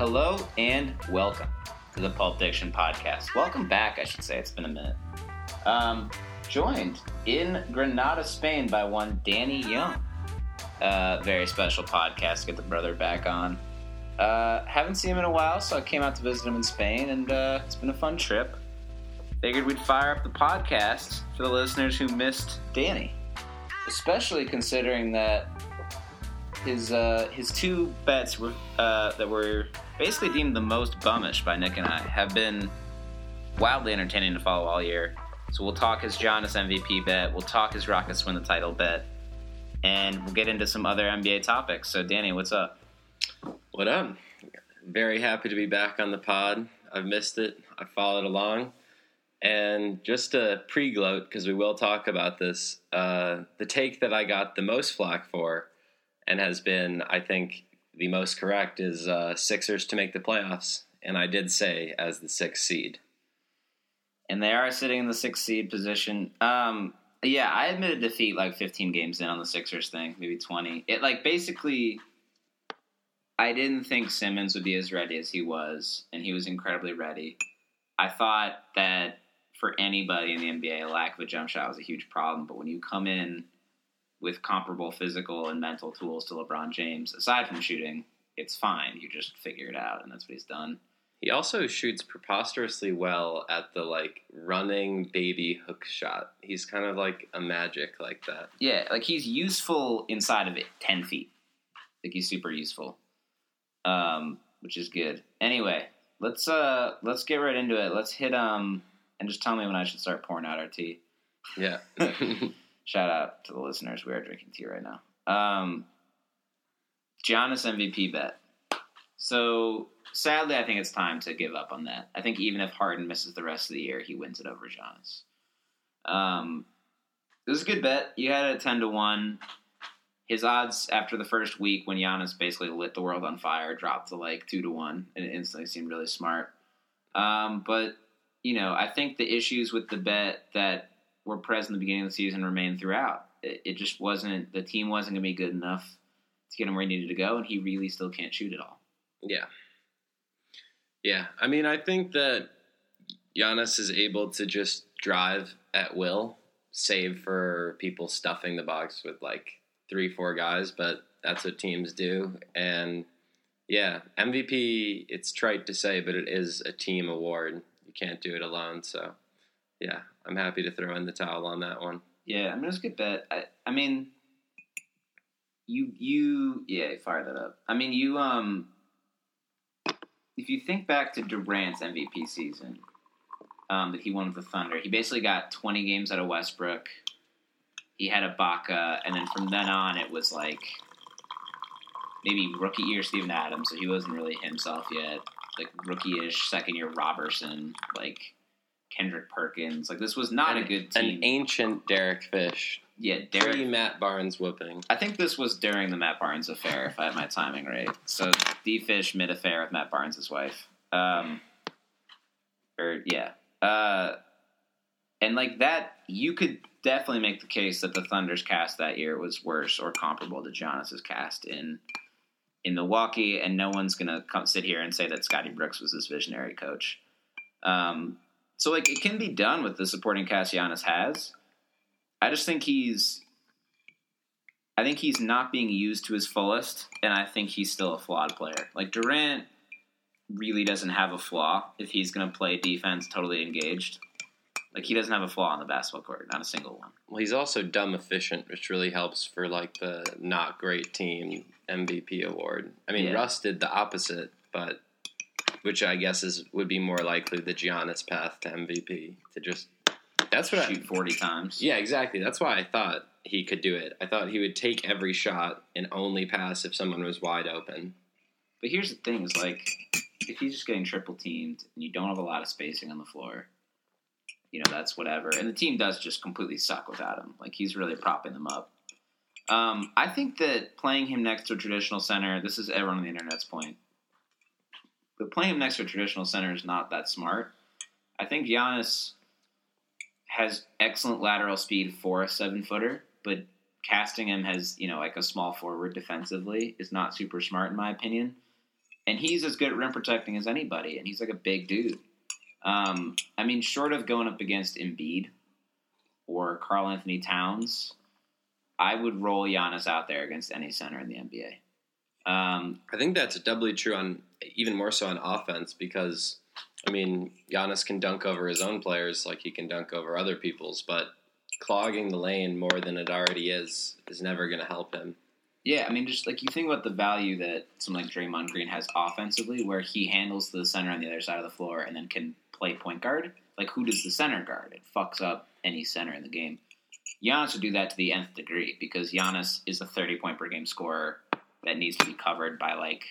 Hello and welcome to the Pulp Diction Podcast. Welcome back, I should say. It's been a minute. Um, joined in Granada, Spain by one Danny Young. Uh, very special podcast to get the brother back on. Uh, haven't seen him in a while, so I came out to visit him in Spain, and uh, it's been a fun trip. Figured we'd fire up the podcast for the listeners who missed Danny, especially considering that his uh, his two bets were, uh, that were basically deemed the most bummish by Nick and I have been wildly entertaining to follow all year. So we'll talk his Giannis MVP bet, we'll talk his Rockets win the title bet, and we'll get into some other NBA topics. So Danny, what's up? What up? Very happy to be back on the pod. I've missed it. I followed along. And just to pre gloat, because we will talk about this, uh, the take that I got the most flack for and has been, I think, the most correct is uh, Sixers to make the playoffs. And I did say as the sixth seed. And they are sitting in the sixth seed position. Um, yeah, I admitted defeat like 15 games in on the Sixers thing, maybe 20. It like basically, I didn't think Simmons would be as ready as he was, and he was incredibly ready. I thought that for anybody in the NBA, a lack of a jump shot was a huge problem. But when you come in with comparable physical and mental tools to LeBron James, aside from shooting, it's fine. You just figure it out, and that's what he's done. He also shoots preposterously well at the like running baby hook shot. He's kind of like a magic like that. Yeah, like he's useful inside of it, ten feet. Like he's super useful, um, which is good. Anyway, let's uh let's get right into it. Let's hit um and just tell me when I should start pouring out our tea. Yeah. Shout out to the listeners. We are drinking tea right now. Um, Giannis MVP bet. So sadly, I think it's time to give up on that. I think even if Harden misses the rest of the year, he wins it over Giannis. Um, it was a good bet. You had it ten to one. His odds after the first week, when Giannis basically lit the world on fire, dropped to like two to one, and it instantly seemed really smart. Um, but you know, I think the issues with the bet that were present the beginning of the season remained throughout. It, it just wasn't the team wasn't going to be good enough to get him where he needed to go, and he really still can't shoot at all. Yeah. Yeah. I mean, I think that Giannis is able to just drive at will, save for people stuffing the box with like three, four guys, but that's what teams do. And yeah, MVP, it's trite to say, but it is a team award. You can't do it alone. So yeah, I'm happy to throw in the towel on that one. Yeah, I mean, it was a good bet. I, I mean, you, you, yeah, fire that up. I mean, you, um, if you think back to Durant's MVP season um, that he won with the Thunder, he basically got 20 games out of Westbrook. He had Ibaka, and then from then on, it was like maybe rookie year Steven Adams, so he wasn't really himself yet. Like rookie-ish second year Roberson, like Kendrick Perkins. Like this was not an, a good team. An ancient Derek Fish. Yeah, Derek. Pre Matt Barnes whooping. I think this was during the Matt Barnes affair, if I have my timing right. So D Fish mid affair with Matt Barnes' wife. Um, or yeah, uh, and like that, you could definitely make the case that the Thunder's cast that year was worse or comparable to Giannis's cast in in Milwaukee, and no one's gonna come sit here and say that Scotty Brooks was this visionary coach. Um, so like it can be done with the supporting cast Giannis has. I just think he's I think he's not being used to his fullest, and I think he's still a flawed player. Like Durant really doesn't have a flaw if he's going to play defense totally engaged. Like he doesn't have a flaw on the basketball court, not a single one. Well, he's also dumb efficient, which really helps for like the not great team MVP award. I mean, Yeah. Russ did the opposite, but which I guess is would be more likely the Giannis path to MVP to just. That's what I, Shoot forty times. Yeah, exactly. That's why I thought he could do it. I thought he would take every shot and only pass if someone was wide open. But here's the thing: is like if he's just getting triple teamed and you don't have a lot of spacing on the floor, you know that's whatever. And the team does just completely suck without him. Like he's really propping them up. Um, I think that playing him next to a traditional center, this is everyone on the internet's point, but playing him next to a traditional center is not that smart. I think Giannis has excellent lateral speed for a seven footer, but casting him as you know like a small forward defensively is not super smart in my opinion. and he's as good at rim protecting as anybody, and he's like a big dude. Um, I mean, short of going up against Embiid or Karl Anthony Towns, I would roll Giannis out there against any center in the NBA. Um, I think that's doubly true on even more so on offense because I mean Giannis can dunk over his own players like he can dunk over other people's, but clogging the lane more than it already is is never going to help him. Yeah, I mean, just like you think about the value that someone like Draymond Green has offensively, where he handles the center on the other side of the floor and then can play point guard. Like, who does the center guard? It fucks up any center in the game. Giannis would do that to the nth degree because Giannis is a 30 point per game scorer that needs to be covered by, like,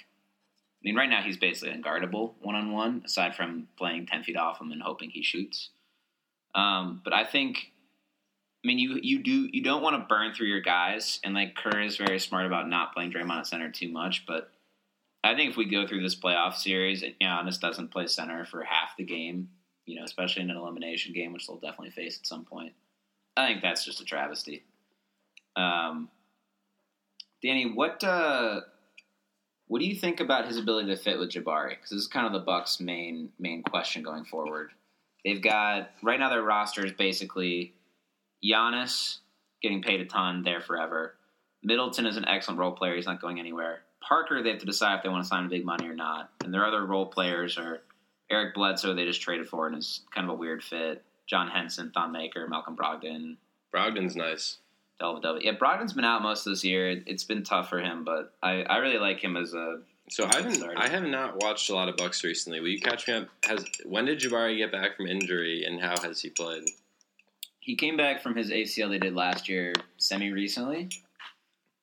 I mean, right now he's basically unguardable one on one, aside from playing 10 feet off him and hoping he shoots. Um, but I think I mean, you you do you don't want to burn through your guys, and like Kerr is very smart about not playing Draymond at center too much. But I think if we go through this playoff series and Giannis doesn't play center for half the game, you know, especially in an elimination game, which they'll definitely face at some point, I think that's just a travesty. Um, Danny, what uh, what do you think about his ability to fit with Jabari? Because this is kind of the Bucks' main main question going forward. They've got right now their roster is basically Giannis getting paid a ton there forever. Middleton is an excellent role player. He's not going anywhere. Parker, they have to decide if they want to sign big money or not. And their other role players are Eric Bledsoe, they just traded for and is kind of a weird fit. John Henson, Thon Maker, Malcolm Brogdon. Brogdon's nice. Delva Yeah, Brogdon's been out most of this year. It, has been tough for him, but I, I really like him as a. So I haven't I have not watched a lot of Bucks recently. Will you catch me up? Has when did Jabari get back from injury, and how has he played? he came back from his ACL they did last year semi recently.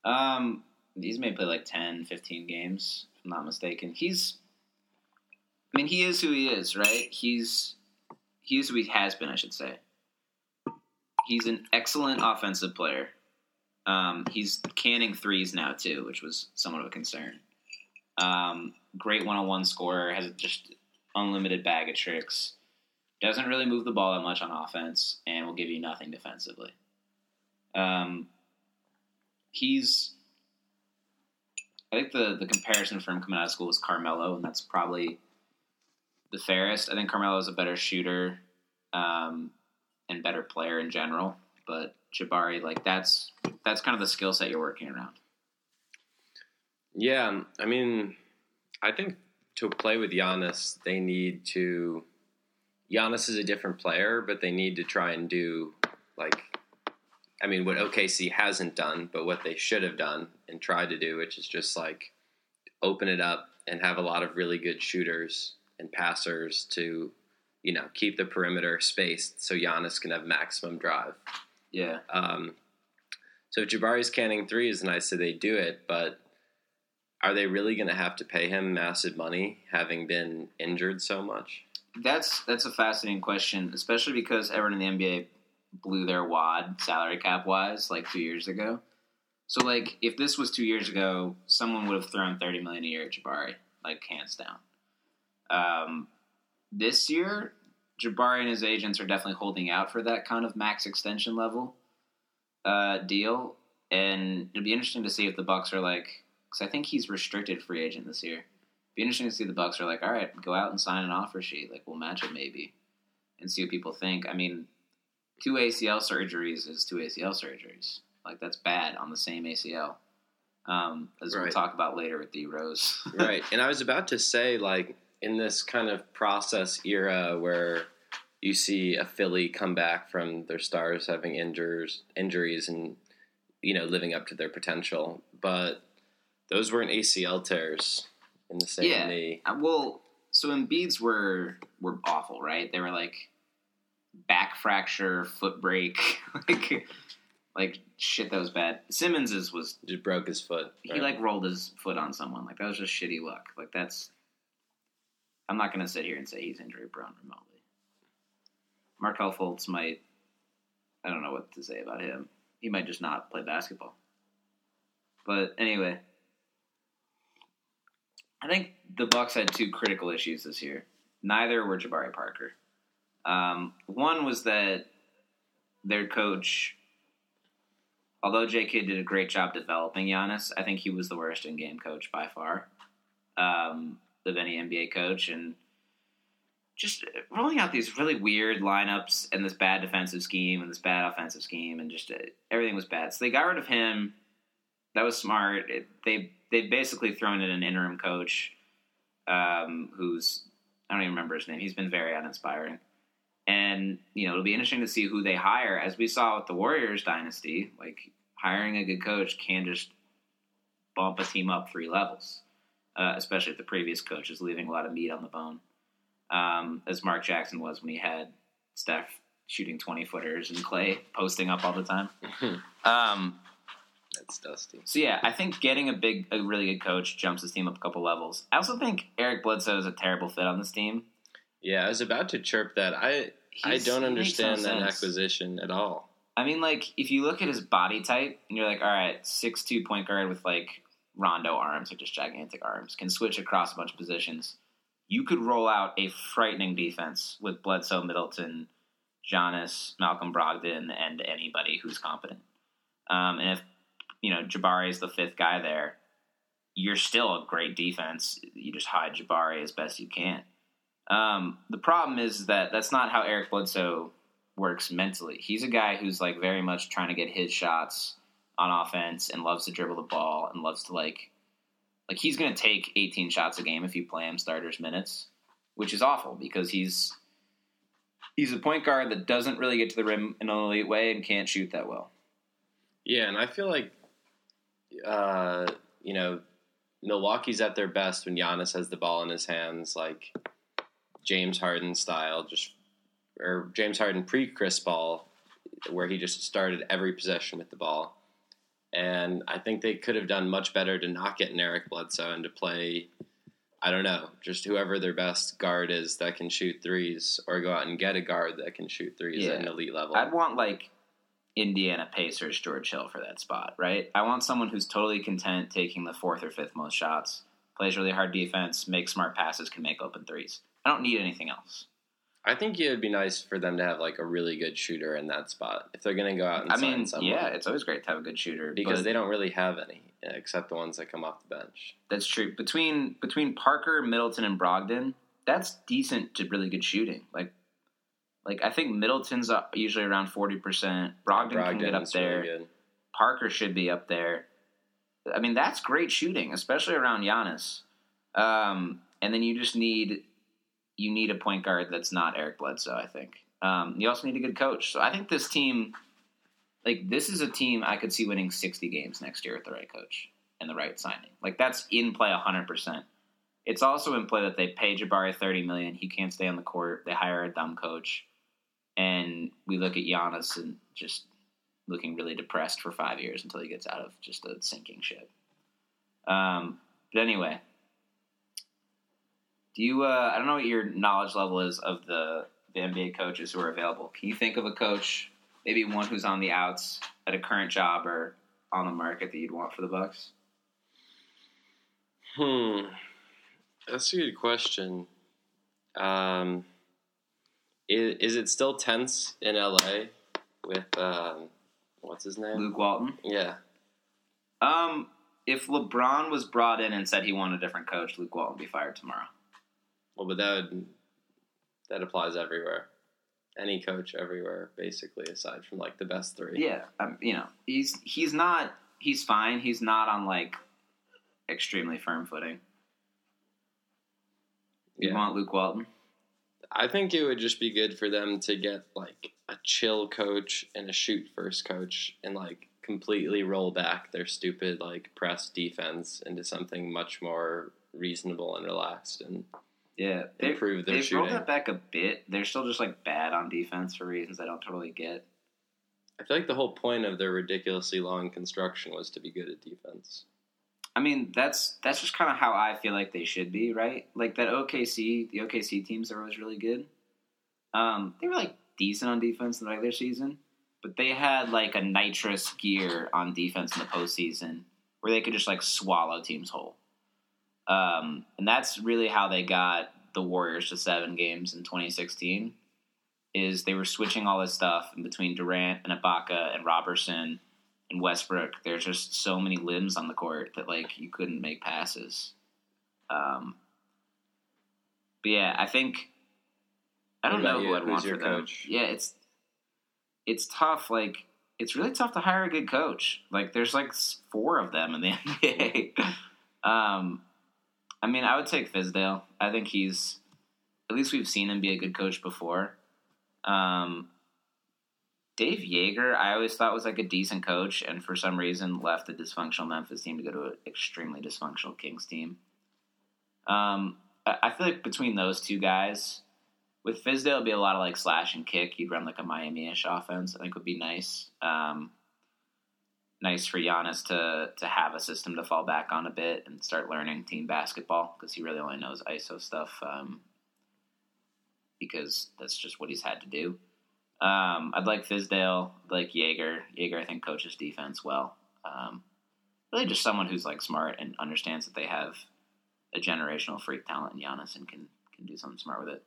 Um, he's maybe played like 10, 15 games, if I'm not mistaken. He's, I mean, he is who he is, right? He's, he's is who he has been, I should say. He's an excellent offensive player. Um, he's canning threes now too, which was somewhat of a concern. Um, great one-on-one scorer, has just unlimited bag of tricks doesn't really move the ball that much on offense, and will give you nothing defensively. Um, he's, I think the the comparison for him coming out of school was Carmelo, and that's probably the fairest. I think Carmelo is a better shooter um, and better player in general, but Jabari, like that's that's kind of the skill set you're working around. Yeah, I mean, I think to play with Giannis, they need to Giannis is a different player, but they need to try and do like I mean what OKC hasn't done, but what they should have done and tried to do, which is just like open it up and have a lot of really good shooters and passers to, you know, keep the perimeter spaced so Giannis can have maximum drive. Yeah. Um, so if Jabari's canning threes, and I say they do it, but are they really going to have to pay him massive money having been injured so much? That's that's a fascinating question, especially because everyone in the NBA blew their wad salary cap wise like two years ago. So like if this was two years ago, someone would have thrown thirty million a year at Jabari, like hands down. Um, this year, Jabari and his agents are definitely holding out for that kind of max extension level uh, deal, and it'd be interesting to see if the Bucks are like, because I think he's restricted free agent this year It'd be interesting to see the Bucks are like, all right, go out and sign an offer sheet. Like we'll match it maybe, and see what people think. I mean, two ACL surgeries is two ACL surgeries. Like that's bad on the same ACL. Um, as right. we'll talk about later with D Rose. right, and I was about to say like in this kind of process era where you see a Philly come back from their stars having injures injuries and you know living up to their potential, but those weren't ACL tears in the same yeah. knee. Uh, well, so Embiid's were were awful, right? They were like back fracture, foot break, like like shit that was bad. Simmons's was just broke his foot. Right? He like rolled his foot on someone. Like that was just shitty luck. Like that's. I'm not gonna sit here and say he's injury prone remotely. Markelle Fultz might. I don't know what to say about him. He might just not play basketball. But anyway, I think the Bucks had two critical issues this year. Neither were Jabari Parker. Um, one was that their coach, although J.K. did a great job developing Giannis, I think he was the worst in-game coach by far. um, of any NBA coach, and just rolling out these really weird lineups and this bad defensive scheme and this bad offensive scheme, and just uh, everything was bad. So they got rid of him. That was smart. It, they they basically thrown in an interim coach, um, who's I don't even remember his name. He's been very uninspiring. And, you know, it'll be interesting to see who they hire. As we saw with the Warriors dynasty, like hiring a good coach can just bump a team up three levels, uh, especially if the previous coach is leaving a lot of meat on the bone, um, as Mark Jackson was when he had Steph shooting 20 footers and Clay posting up all the time. um, That's dusty. so yeah, I think getting a big, a really good coach jumps his team up a couple levels. I also think Eric Bledsoe is a terrible fit on this team. Yeah, I was about to chirp that. I I don't no understand that sense. acquisition at all. I mean, like if you look at his body type and you're like, all right, six two point guard with like Rondo arms or just gigantic arms, can switch across a bunch of positions. You could roll out a frightening defense with Bledsoe, Middleton, Giannis, Malcolm Brogdon, and anybody who's competent. Um, and if you know Jabari is the fifth guy there, you're still a great defense. You just hide Jabari as best you can. Um, the problem is that that's not how Eric Bledsoe works mentally. He's a guy who's like very much trying to get his shots on offense and loves to dribble the ball and loves to like like he's going to take 18 shots a game if you play him starters minutes, which is awful because he's he's a point guard that doesn't really get to the rim in an elite way and can't shoot that well. Yeah, and I feel like, uh, you know, Milwaukee's at their best when Giannis has the ball in his hands, like James Harden style, just or James Harden pre Chris Paul, where he just started every possession with the ball. And I think they could have done much better to not get an Eric Bledsoe and to play, I don't know, just whoever their best guard is that can shoot threes, or go out and get a guard that can shoot threes at an elite level. I'd want like Indiana Pacers George Hill for that spot, right? I want someone who's totally content taking the fourth or fifth most shots, plays really hard defense, makes smart passes, can make open threes. I don't need anything else. I think it would be nice for them to have like a really good shooter in that spot if they're going to go out and I sign mean, someone. yeah, it's always great to have a good shooter because they don't really have any except the ones that come off the bench. that's true. Between between Parker, Middleton, and Brogdon, that's decent to really good shooting. Like, like I think Middleton's usually around forty percent. Brogdon, can get up there. really. Parker should be up there. I mean, that's great shooting, especially around Giannis. Um, and then you just need you need a point guard that's not Eric Bledsoe. I think um, you also need a good coach. So I think this team, like this, is a team I could see winning sixty games next year with the right coach and the right signing. Like that's in play hundred percent. It's also in play that they pay Jabari thirty million. He can't stay on the court. They hire a dumb coach, and we look at Giannis and just looking really depressed for five years until he gets out of just a sinking ship. Um, but anyway, do you? Uh, I don't know what your knowledge level is of the the NBA coaches who are available. Can you think of a coach, maybe one who's on the outs at a current job or on the market that you'd want for the Bucks? Hmm, that's a good question. Um, is, is it still tense in LA with um, what's his name? Luke Walton. Yeah, Um, if LeBron was brought in and said he wanted a different coach, Luke Walton would be fired tomorrow. Well, but that would, that applies everywhere. Any coach everywhere, basically, aside from like the best three. Yeah, um, you know, he's he's not he's fine. He's not on like extremely firm footing. You Yeah. want Luke Walton? I think it would just be good for them to get like a chill coach and a shoot first coach and like completely roll back their stupid like press defense into something much more reasonable and relaxed and Yeah, they, improve their they've rolled shooting. that back a bit. They're still just like bad on defense for reasons I don't totally get. I feel like the whole point of their ridiculously long construction was to be good at defense. I mean, that's that's just kind of how I feel like they should be, right? Like that OKC, the OKC teams are always really good. Um, they were like decent on defense in the regular season, but they had like a nitrous gear on defense in the postseason where they could just like swallow teams whole. Um, and that's really how they got the Warriors to seven games in 2016. Is they were switching all this stuff in between Durant and Ibaka and Roberson and Westbrook, there's just so many limbs on the court that like you couldn't make passes. Um, but yeah, I think I don't know who you? I'd Who's want for them. coach? Yeah, it's it's tough. Like it's really tough to hire a good coach. Like there's like four of them in the NBA. um, I mean, I would take Fizdale. I think he's at least we've seen him be a good coach before. Um, Dave Joerger, I always thought was like a decent coach, and for some reason left a dysfunctional Memphis team to go to an extremely dysfunctional Kings team. Um, I feel like between those two guys, with Fizdale, it'd be a lot of like slash and kick. He'd run like a Miami-ish offense. I think would be nice. Um, nice for Giannis to to have a system to fall back on a bit and start learning team basketball because he really only knows ISO stuff. Um, because that's just what he's had to do. Um, I'd like Fizdale, I'd like Joerger. Joerger, I think, coaches defense well. Um, really, just someone who's like smart and understands that they have a generational freak talent in Giannis and can can do something smart with it.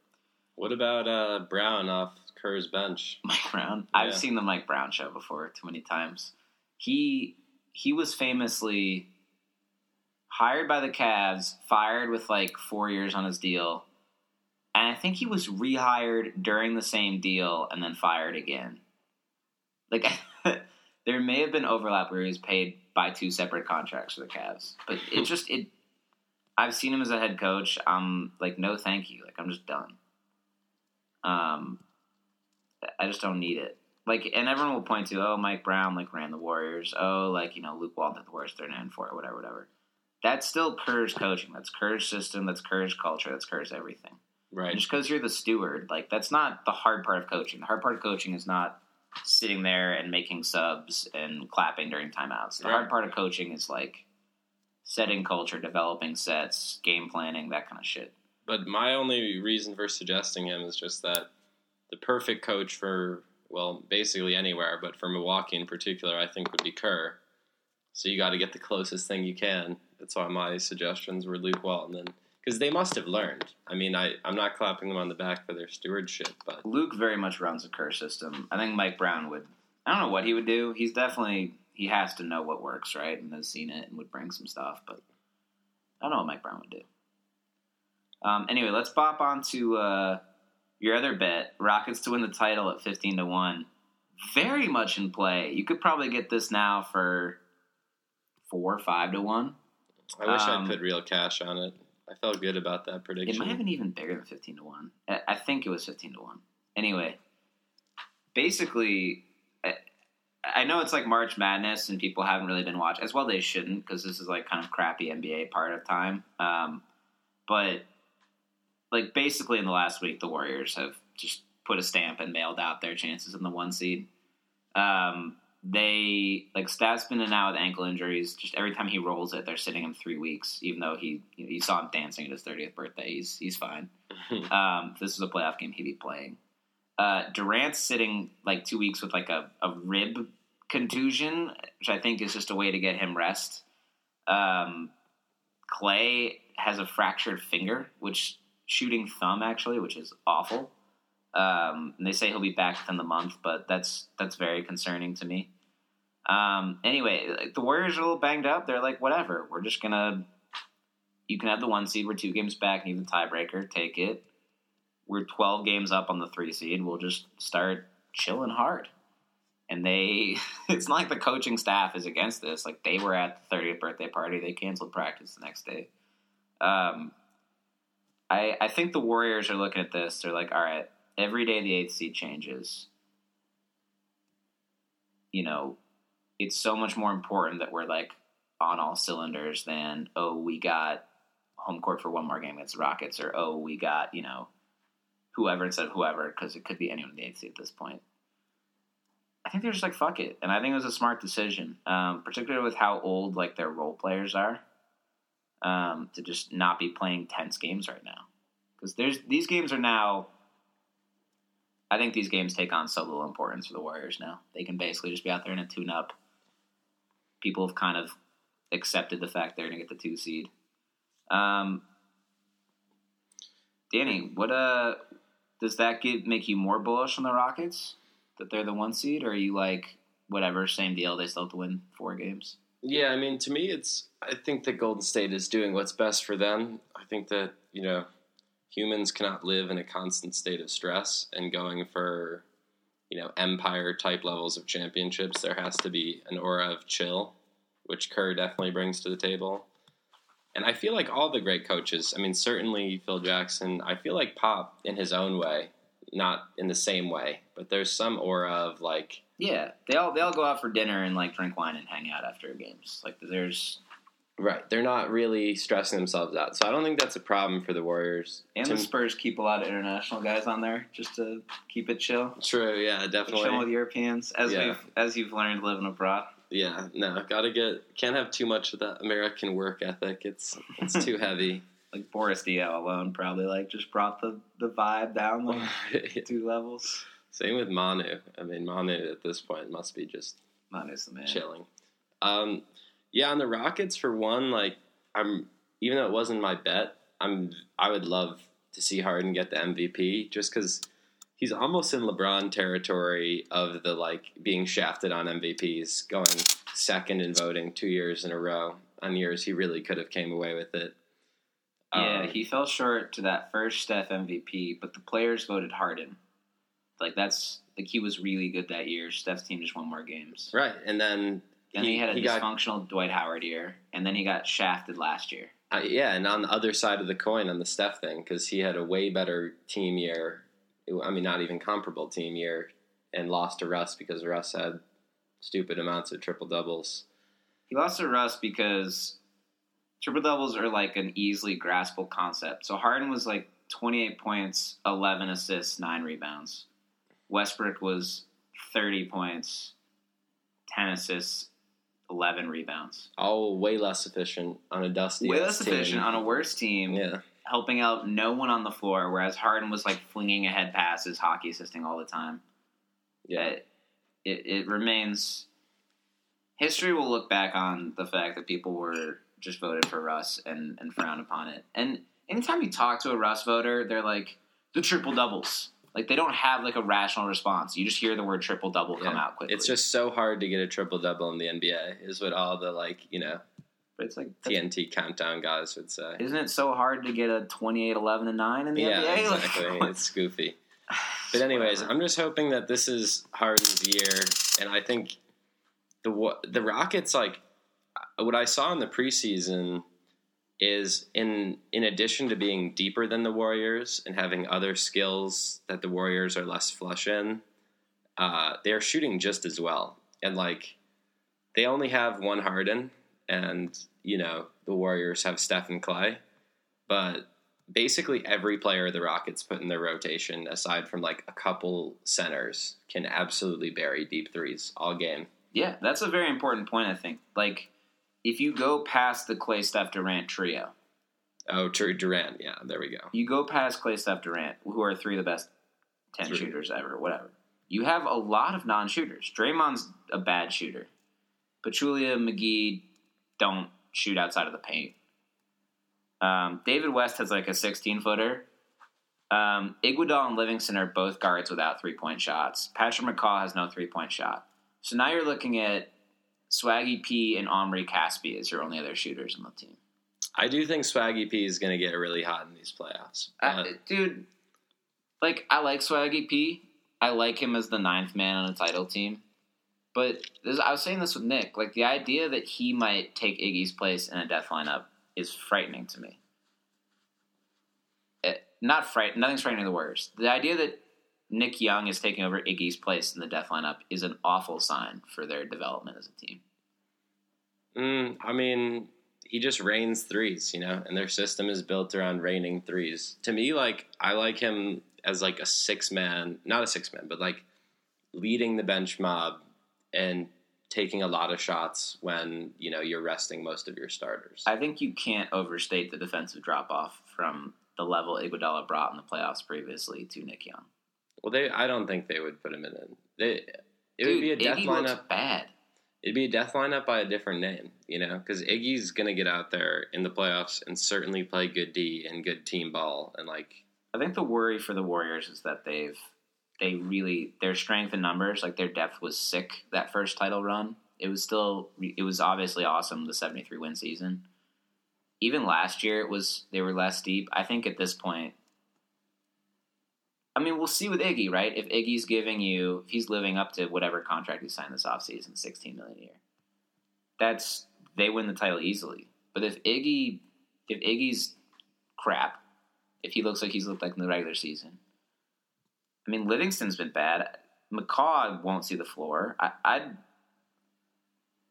What about uh, Brown off Kerr's bench? Mike Brown. Yeah. I've seen the Mike Brown show before too many times. He he was famously hired by the Cavs, fired with like four years on his deal, and I think he was rehired during the same deal and then fired again. Like there may have been overlap where he was paid by two separate contracts for the Cavs, but it just it. I've seen him as a head coach. I'm like, no, thank you. Like I'm just done. Um, I just don't need it. Like, and everyone will point to, oh, Mike Brown like ran the Warriors. Oh, like you know, Luke Walton the Warriors thirty nine four whatever, whatever. That's still Kerr's coaching. That's Kerr's system. That's Kerr's culture. That's Kerr's everything. Right. And just because you're the steward, like that's not the hard part of coaching. The hard part of coaching is not sitting there and making subs and clapping during timeouts. The Right. hard part of coaching is like setting culture, developing sets, game planning, that kind of shit. But my only reason for suggesting him is just that the perfect coach for, well, basically anywhere, but for Milwaukee in particular, I think would be Kerr. So you got to get the closest thing you can. That's why my suggestions were Luke Walton. And because they must have learned. I mean, I, I'm not clapping them on the back for their stewardship, but Luke very much runs a Kerr system. I think Mike Brown would. I don't know what he would do. He's definitely he has to know what works, right? And has seen it and would bring some stuff. But I don't know what Mike Brown would do. Um, anyway, let's bop on to uh, your other bet: Rockets to win the title at fifteen to one. Very much in play. You could probably get this now for four, five to one. I wish Um, I put real cash on it. I felt good about that prediction. It might have been even bigger than fifteen to one. I I think it was fifteen to one. Anyway, basically, I, I know it's like March Madness and people haven't really been watching as well. They shouldn't because this is like kind of crappy NBA part of time. Um, but like basically in the last week, the Warriors have just put a stamp and mailed out their chances in the one seed. Um, they like Stats been in and out with ankle injuries. Just every time he rolls it, they're sitting him three weeks. Even though he, you, know, you saw him dancing at his thirtieth birthday, he's he's fine. Um, this is a playoff game, he'd be playing. Uh, Durant's sitting like two weeks with like a, a rib contusion, which I think is just a way to get him rest. Um, Clay has a fractured finger, which shooting thumb actually, which is awful. Um, and they say he'll be back within the month, but that's that's very concerning to me. Um, anyway, like, the Warriors are a little banged up. They're like, whatever. We're just gonna. You can have the one seed. We're two games back. Need the tiebreaker. Take it. We're twelve games up on the three seed. We'll just start chilling hard. And they, it's not like the coaching staff is against this. Like they were at the 30th birthday party. They canceled practice the next day. Um, I I think the Warriors are looking at this. They're like, all right, every day the eighth seed changes. You know, it's so much more important that we're like on all cylinders than oh we got home court for one more game against the Rockets or oh we got you know whoever instead of whoever because it could be anyone in the eighth seed at this point. I think they're just like fuck it, and I think it was a smart decision, um, particularly with how old like their role players are, um, to just not be playing tense games right now because there's these games are now. I think these games take on so little importance for the Warriors now. They can basically just be out there in a tune-up. People have kind of accepted the fact they're going to get the two seed. Um, Danny, what uh, does that give make you more bullish on the Rockets that they're the one seed, or are you like whatever, same deal? They still have to win four games. Yeah, I mean, to me, it's. I think that Golden State is doing what's best for them. I think that you know, humans cannot live in a constant state of stress, and going for, you know, empire type levels of championships, there has to be an aura of chill, which Kerr definitely brings to the table. And I feel like all the great coaches. I mean, certainly Phil Jackson. I feel like Pop in his own way, not in the same way, but there's some aura of like Yeah, they all they all go out for dinner and like drink wine and hang out after games. Like there's Right. They're not really stressing themselves out. So I don't think that's a problem for the Warriors. and To- the Spurs keep a lot of international guys on there just to keep it chill. True, yeah, definitely. Chill with. Europeans, as Yeah. we've as you've learned living abroad. Yeah, no, gotta get can't have too much of that American work ethic. It's it's too heavy. Like Boris Diaw alone probably like just brought the, the vibe down like two levels. Same with Manu. I mean Manu at this point must be just Manu's the man. chilling. Um yeah, on the Rockets for one, like I'm even though it wasn't my bet, I'm I would love to see Harden get the MVP just because he's almost in LeBron territory of the like being shafted on MVPs, going second in voting two years in a row on years he really could have came away with it. Yeah, Um, he fell short to that first Steph MVP, but the players voted Harden. Like that's like he was really good that year. Steph's team just won more games. right, and then Then he, had a got dysfunctional Dwight Howard year, and then he got shafted last year. Uh, yeah, and on the other side of the coin, on the Steph thing, because he had a way better team year. I mean, not even comparable team year, and lost to Russ because Russ had stupid amounts of triple doubles. He lost to Russ because triple doubles are like an easily graspable concept. So Harden was like 28 points, 11 assists, 9 rebounds. Westbrook was 30 points, 10 assists, 11 rebounds. All way less efficient on a dusty. Way less team. efficient on a worse team, Yeah, helping out no one on the floor, whereas Harden was like flinging ahead passes, hockey assisting all the time. yeah, it, it, it remains. History will look back on the fact that people were just voted for Russ and, and frown upon it. And anytime you talk to a Russ voter, they're like the triple doubles. Like they don't have like a rational response. You just hear the word triple double come out quickly. It's just so hard to get a triple double in the NBA. Is what all the like you know but it's like TNT countdown guys would say. isn't it so hard to get a 28, 11, and nine in the Yeah, NBA? Like, exactly. it's goofy. But anyways. I'm just hoping that this is Harden's year, and I think the the Rockets like what I saw in the preseason is in in addition to being deeper than the Warriors and having other skills that the Warriors are less flush in, uh, they're shooting just as well. And like they only have one Harden, and you know the Warriors have Steph and Clay, but basically every player the Rockets put in their rotation, aside from like a couple centers, can absolutely bury deep threes all game. Yeah, that's a very important point, I think. Like, if you go past the Clay Steph Durant trio, Oh, Dur- Durant, yeah, there we go. you go past Clay Steph Durant, who are three of the best 10 Three. shooters ever, whatever. You have a lot of non shooters. Draymond's a bad shooter. Pachulia, McGee don't shoot outside of the paint. Um, David West has like a 16 footer. Um, Iguodala and Livingston are both guards without three point shots. Patrick McCaw has no three point shot. So now you're looking at Swaggy P and Omri Caspi as your only other shooters on the team. I do think Swaggy P is going to get really hot in these playoffs. But- dude, like I like Swaggy P. I like him as the ninth man on a title team. But this, I was saying this with Nick. Like the idea that he might take Iggy's place in a death lineup is frightening to me. It, not fright. Nothing's frightening the Warriors. The idea that Nick Young is taking over Iggy's place in the death lineup is an awful sign for their development as a team. Mm, I mean, he just rains threes, you know, and their system is built around raining threes. To me, like I like him as like a six man, not a six man, but like leading the bench mob and taking a lot of shots when you know you're resting most of your starters. I think you can't overstate the defensive drop off from the level Iguodala brought in the playoffs previously to Nick Young. Well, they I don't think they would put him in. It, they, it would be a death Iggy looks lineup. bad. It'd be a death lineup by a different name, you know, because Iggy's gonna get out there in the playoffs and certainly play good D and good team ball and like I think the worry for the Warriors is that they've they really their strength in numbers, like their depth was sick that first title run, it was still it was obviously awesome the 73 win season. Even last year it was they were less deep. I think at this point I mean, we'll see with Iggy, right? If Iggy's giving you if he's living up to whatever contract he signed this offseason, 16 million a year. That's they win the title easily. But if Iggy if Iggy's crap, if he looks like he's looked like in the regular season, I mean Livingston's been bad. McCaw won't see the floor. I, I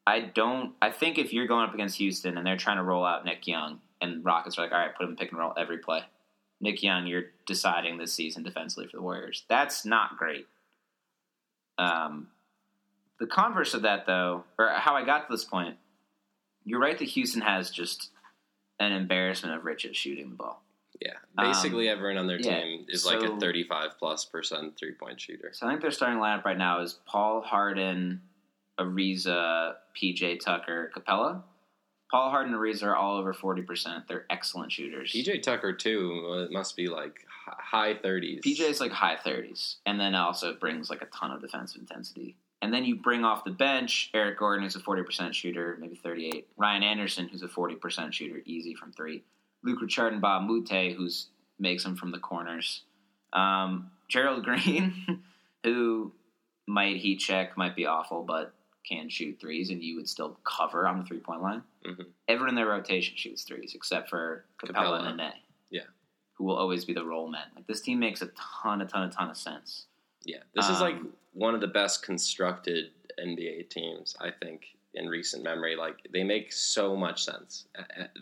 I don't. I think if you're going up against Houston and they're trying to roll out Nick Young and Rockets are like, all right, put him pick and roll every play. Nick Young, you're deciding this season defensively for the Warriors. That's not great. Um, the converse of that, though, or how I got to this point, you're right that Houston has just an embarrassment of riches shooting the ball. Yeah, basically Um, everyone on their yeah, team is like so- a 35 plus percent three point shooter. So I think their starting lineup right now is Paul Harden, Ariza, PJ Tucker, Capela. Paul Harden and Ariza are all over 40%. They're excellent shooters. PJ Tucker too uh, it must be like high 30s. PJ's like high 30s, and then also brings like a ton of defensive intensity. And then you bring off the bench Eric Gordon, who's a 40% shooter, maybe 38. Ryan Anderson, who's a 40% shooter, easy from three. Luc Richard Mbah a Moute, who's makes them from the corners. Um, Gerald Green, who might heat check, might be awful, but can shoot threes, and you would still cover on the three point line. Mhm. Everyone in their rotation shoots threes, except for Capela, Capela. and Nene. Yeah. Who will always be the role men. Like this team makes a ton, a ton, a ton of sense. Yeah, this is like Um, one of the best constructed NBA teams I think in recent memory. Like they make so much sense.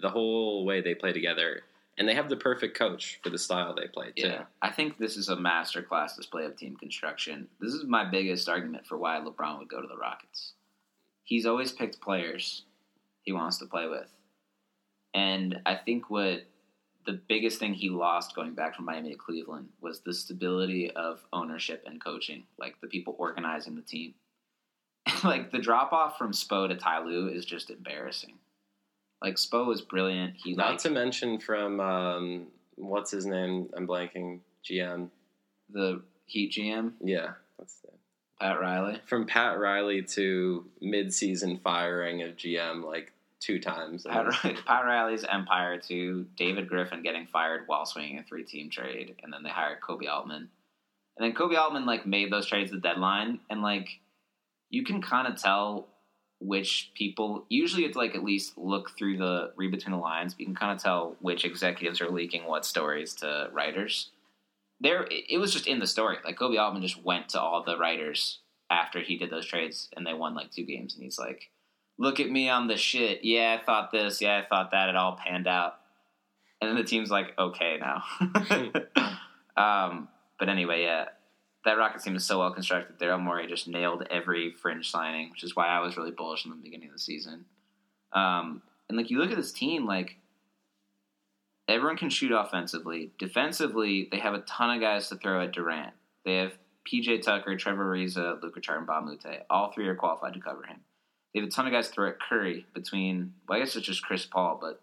The whole way they play together, and they have the perfect coach for the style they play too. Yeah, I think this is a masterclass display of team construction. This is my biggest argument for why LeBron would go to the Rockets. He's always picked players he wants to play with, and I think what the biggest thing he lost going back from Miami to Cleveland was the stability of ownership and coaching, like the people organizing the team. like the drop off from Spo to Ty Lue is just embarrassing. Like Spo was brilliant. He Not like to mention from um, what's his name? I'm blanking. GM. the Heat GM Yeah, what's that? Pat Riley. From Pat Riley to mid-season firing of GM like two times. Pat, Pat Riley's empire to David Griffin getting fired while swinging a three-team trade, and then they hired Koby Altman, and then Koby Altman like made those trades the deadline, and like you can kind of tell which people. Usually, it's like at least look through the read between the lines. You can kind of tell which executives are leaking what stories to writers. There, it was just in the story. Like Koby Altman just went to all the writers after he did those trades, and they won like two games, and he's like look at me on the shit. Yeah, I thought this. Yeah, I thought that. It all panned out. And then the team's like, okay now. um, but anyway, yeah, that Rockets team is so well constructed. Daryl Morey just nailed every fringe signing, which is why I was really bullish in the beginning of the season. Um, and like you look at this team, like everyone can shoot offensively. Defensively, they have a ton of guys to throw at Durant. They have PJ Tucker, Trevor Ariza, Luc Richard Mbah a Moute. All three are qualified to cover him. They have a ton of guys to throw at Curry between, well, I guess it's just Chris Paul, but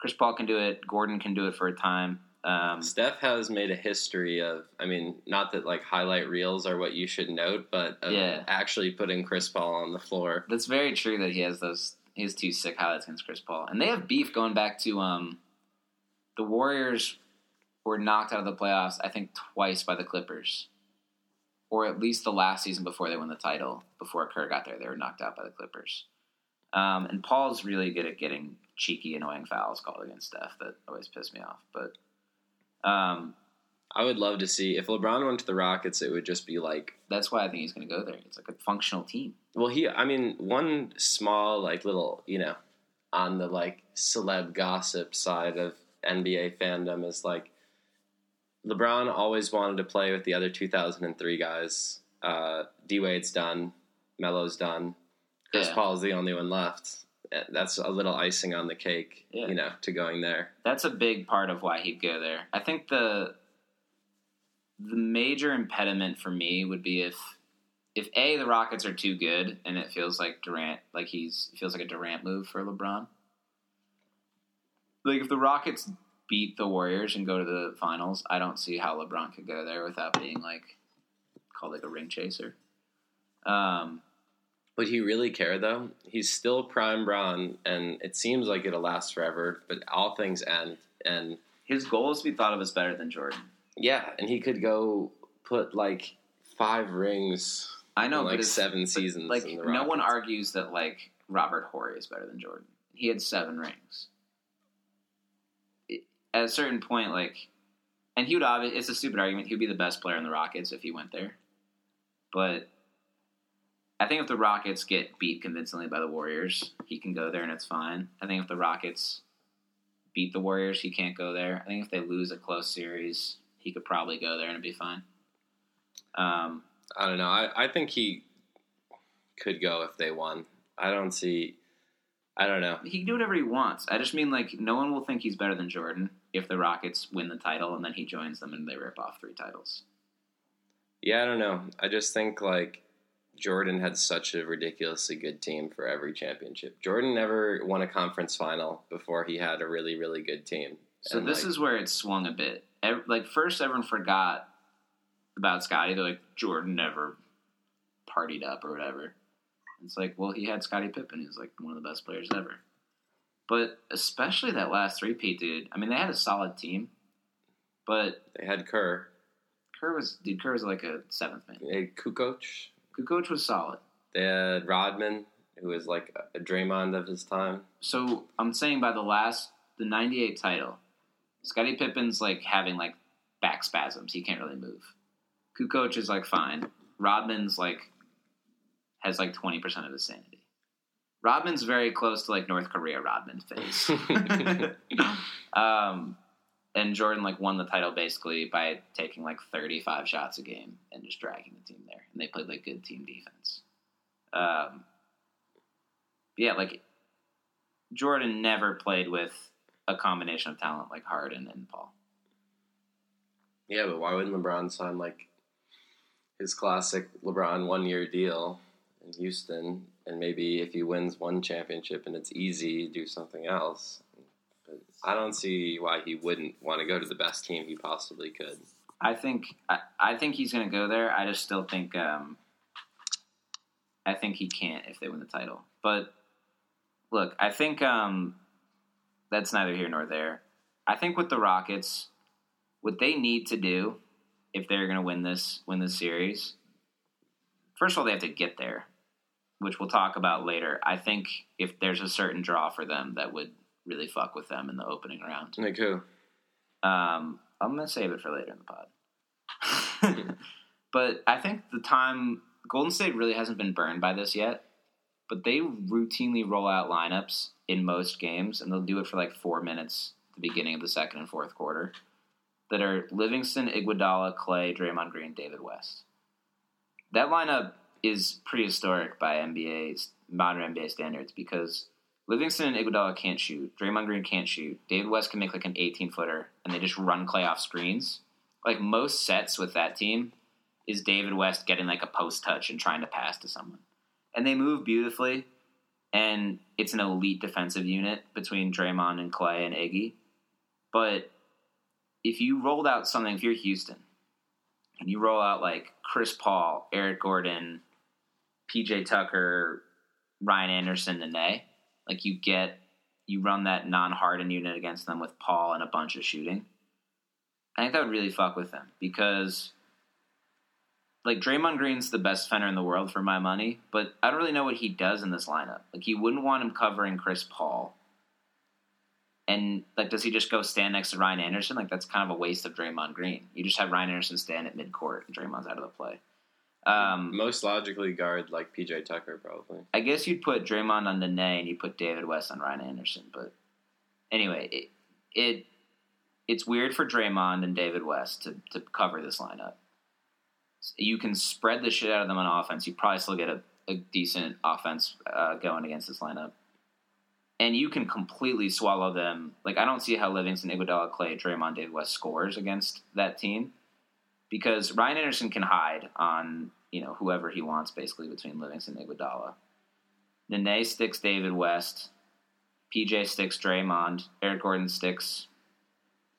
Chris Paul can do it. Gordon can do it for a time. Um, Steph has made a history of, I mean, not that like highlight reels are what you should note, but of Yeah. actually putting Chris Paul on the floor. that's very true that he has those. his two sick highlights against Chris Paul, and they have beef going back to um, the Warriors were knocked out of the playoffs. I think twice by the Clippers, or at least the last season before they won the title. Before Kerr got there, they were knocked out by the Clippers. Um, and Paul's really good at getting cheeky, annoying fouls called against Steph that always piss me off. But um, I would love to see if LeBron went to the Rockets, it would just be like, that's why I think he's going to go there. It's like a functional team. well, he, I mean, one small, like little, you know, on the like celeb gossip side of NBA fandom is like LeBron always wanted to play with the other 2003 guys. Uh, D Wade's done, Melo's done, Chris Yeah. Paul's the only one left. That's a little icing on the cake, Yeah. you know, to going there. that's a big part of why he'd go there. I think the the major impediment for me would be if if a the Rockets are too good and it feels like Durant like he's it feels like a Durant move for LeBron. Like if the Rockets beat the Warriors and go to the finals, I don't see how LeBron could go there without being like called like a ring chaser. Um, Would he really care though? He's still prime Bron, and it seems like it'll last forever. But all things end, and His goal is to be thought of as better than Jordan. yeah, and he could go put like five rings. I know, like seven seasons. Like in the no one argues that like Robert Horry is better than Jordan. He had seven rings. It- At a certain point, like, and he would obviously, it's a stupid argument. He would be the best player in the Rockets if he went there. But I think if the Rockets get beat convincingly by the Warriors, he can go there and it's fine. I think if the Rockets beat the Warriors, he can't go there. I think if they lose a close series, he could probably go there and it'd be fine. Um, I don't know. I, I think he could go if they won. I don't see. I don't know. he can do whatever he wants. I just mean like no one will think he's better than Jordan if the Rockets win the title and then he joins them and they rip off three titles. Yeah, I don't know. I just think like Jordan had such a ridiculously good team for every championship. Jordan never won a conference final before he had a really really good team. So And, this like, is where it swung a bit. Like first, everyone forgot about Scottie. They're like Jordan never partied up or whatever. It's like, well, he had Scottie Pippen. He was like one of the best players ever. But especially that last three-peat dude. I mean, they had a solid team, but they had Kerr, Kerr was dude. Kerr was like a seventh man. they had Kukoc, Kukoc was solid. they had Rodman, who was like a Draymond of his time. So I'm saying by the last the '98 title, Scottie Pippen's like having like back spasms. He can't really move. Kukoc is like fine. Rodman's like has like 20 percent of his sanity. Rodman's very close to like North Korea Rodman face. um, and Jordan like won the title basically by taking like 35 shots a game and just dragging the team there. And they played like good team defense. Um, yeah, like Jordan never played with a combination of talent like Harden and Paul. Yeah, but why wouldn't LeBron sign like his classic LeBron one year deal in Houston? And maybe if he wins one championship and it's easy, do something else. I don't see why he wouldn't want to go to the best team he possibly could. I think I, I think he's going to go there. I just still think um, I think he can't if they win the title. But look, I think um, that's neither here nor there. I think with the Rockets, what they need to do if they're going to win this win this series, first of all, they have to get there, which we'll talk about later. I think if there's a certain draw for them that would really fuck with them in the opening round. Like who? Um, I'm gonna save it for later in the pod. but I think the time Golden State really hasn't been burned by this yet. But they routinely roll out lineups in most games, and they'll do it for like four minutes at the beginning of the second and fourth quarter. That are Livingston, Iguodala, Clay, Draymond Green, David West. That lineup is prehistoric by NBA's modern NBA standards because Livingston and Iguodala can't shoot. Draymond Green can't shoot. David West can make like an 18 footer, and they just run Clay off screens. Like most sets with that team is David West getting like a post touch and trying to pass to someone. And they move beautifully, and it's an elite defensive unit between Draymond and Clay and Iggy. But if you rolled out something, if you're Houston, and you roll out like Chris Paul, Eric Gordon, PJ Tucker, Ryan Anderson, Nene, like you get you run that non-hardened unit against them with Paul and a bunch of shooting. I think that would really fuck with them because like Draymond Green's the best defender in the world for my money, but I don't really know what he does in this lineup. Like you wouldn't want him covering Chris Paul. And like does he just go stand next to Ryan Anderson? Like that's kind of a waste of Draymond Green. You just have Ryan Anderson stand at midcourt and Draymond's out of the play. Um, Most logically guard like PJ Tucker, probably. I guess you'd put Draymond on Nene and you put David West on Ryan Anderson. But anyway, it, it it's weird for Draymond and David West to, to cover this lineup. You can spread the shit out of them on offense. You probably still get a, a decent offense uh, going against this lineup. And you can completely swallow them. Like I don't see how Livingston, Iguodala, Clay, Draymond, David West scores against that team because Ryan Anderson can hide on you know whoever he wants basically between Livingston and Iguodala. Nene sticks David West, PJ sticks Draymond, Eric Gordon sticks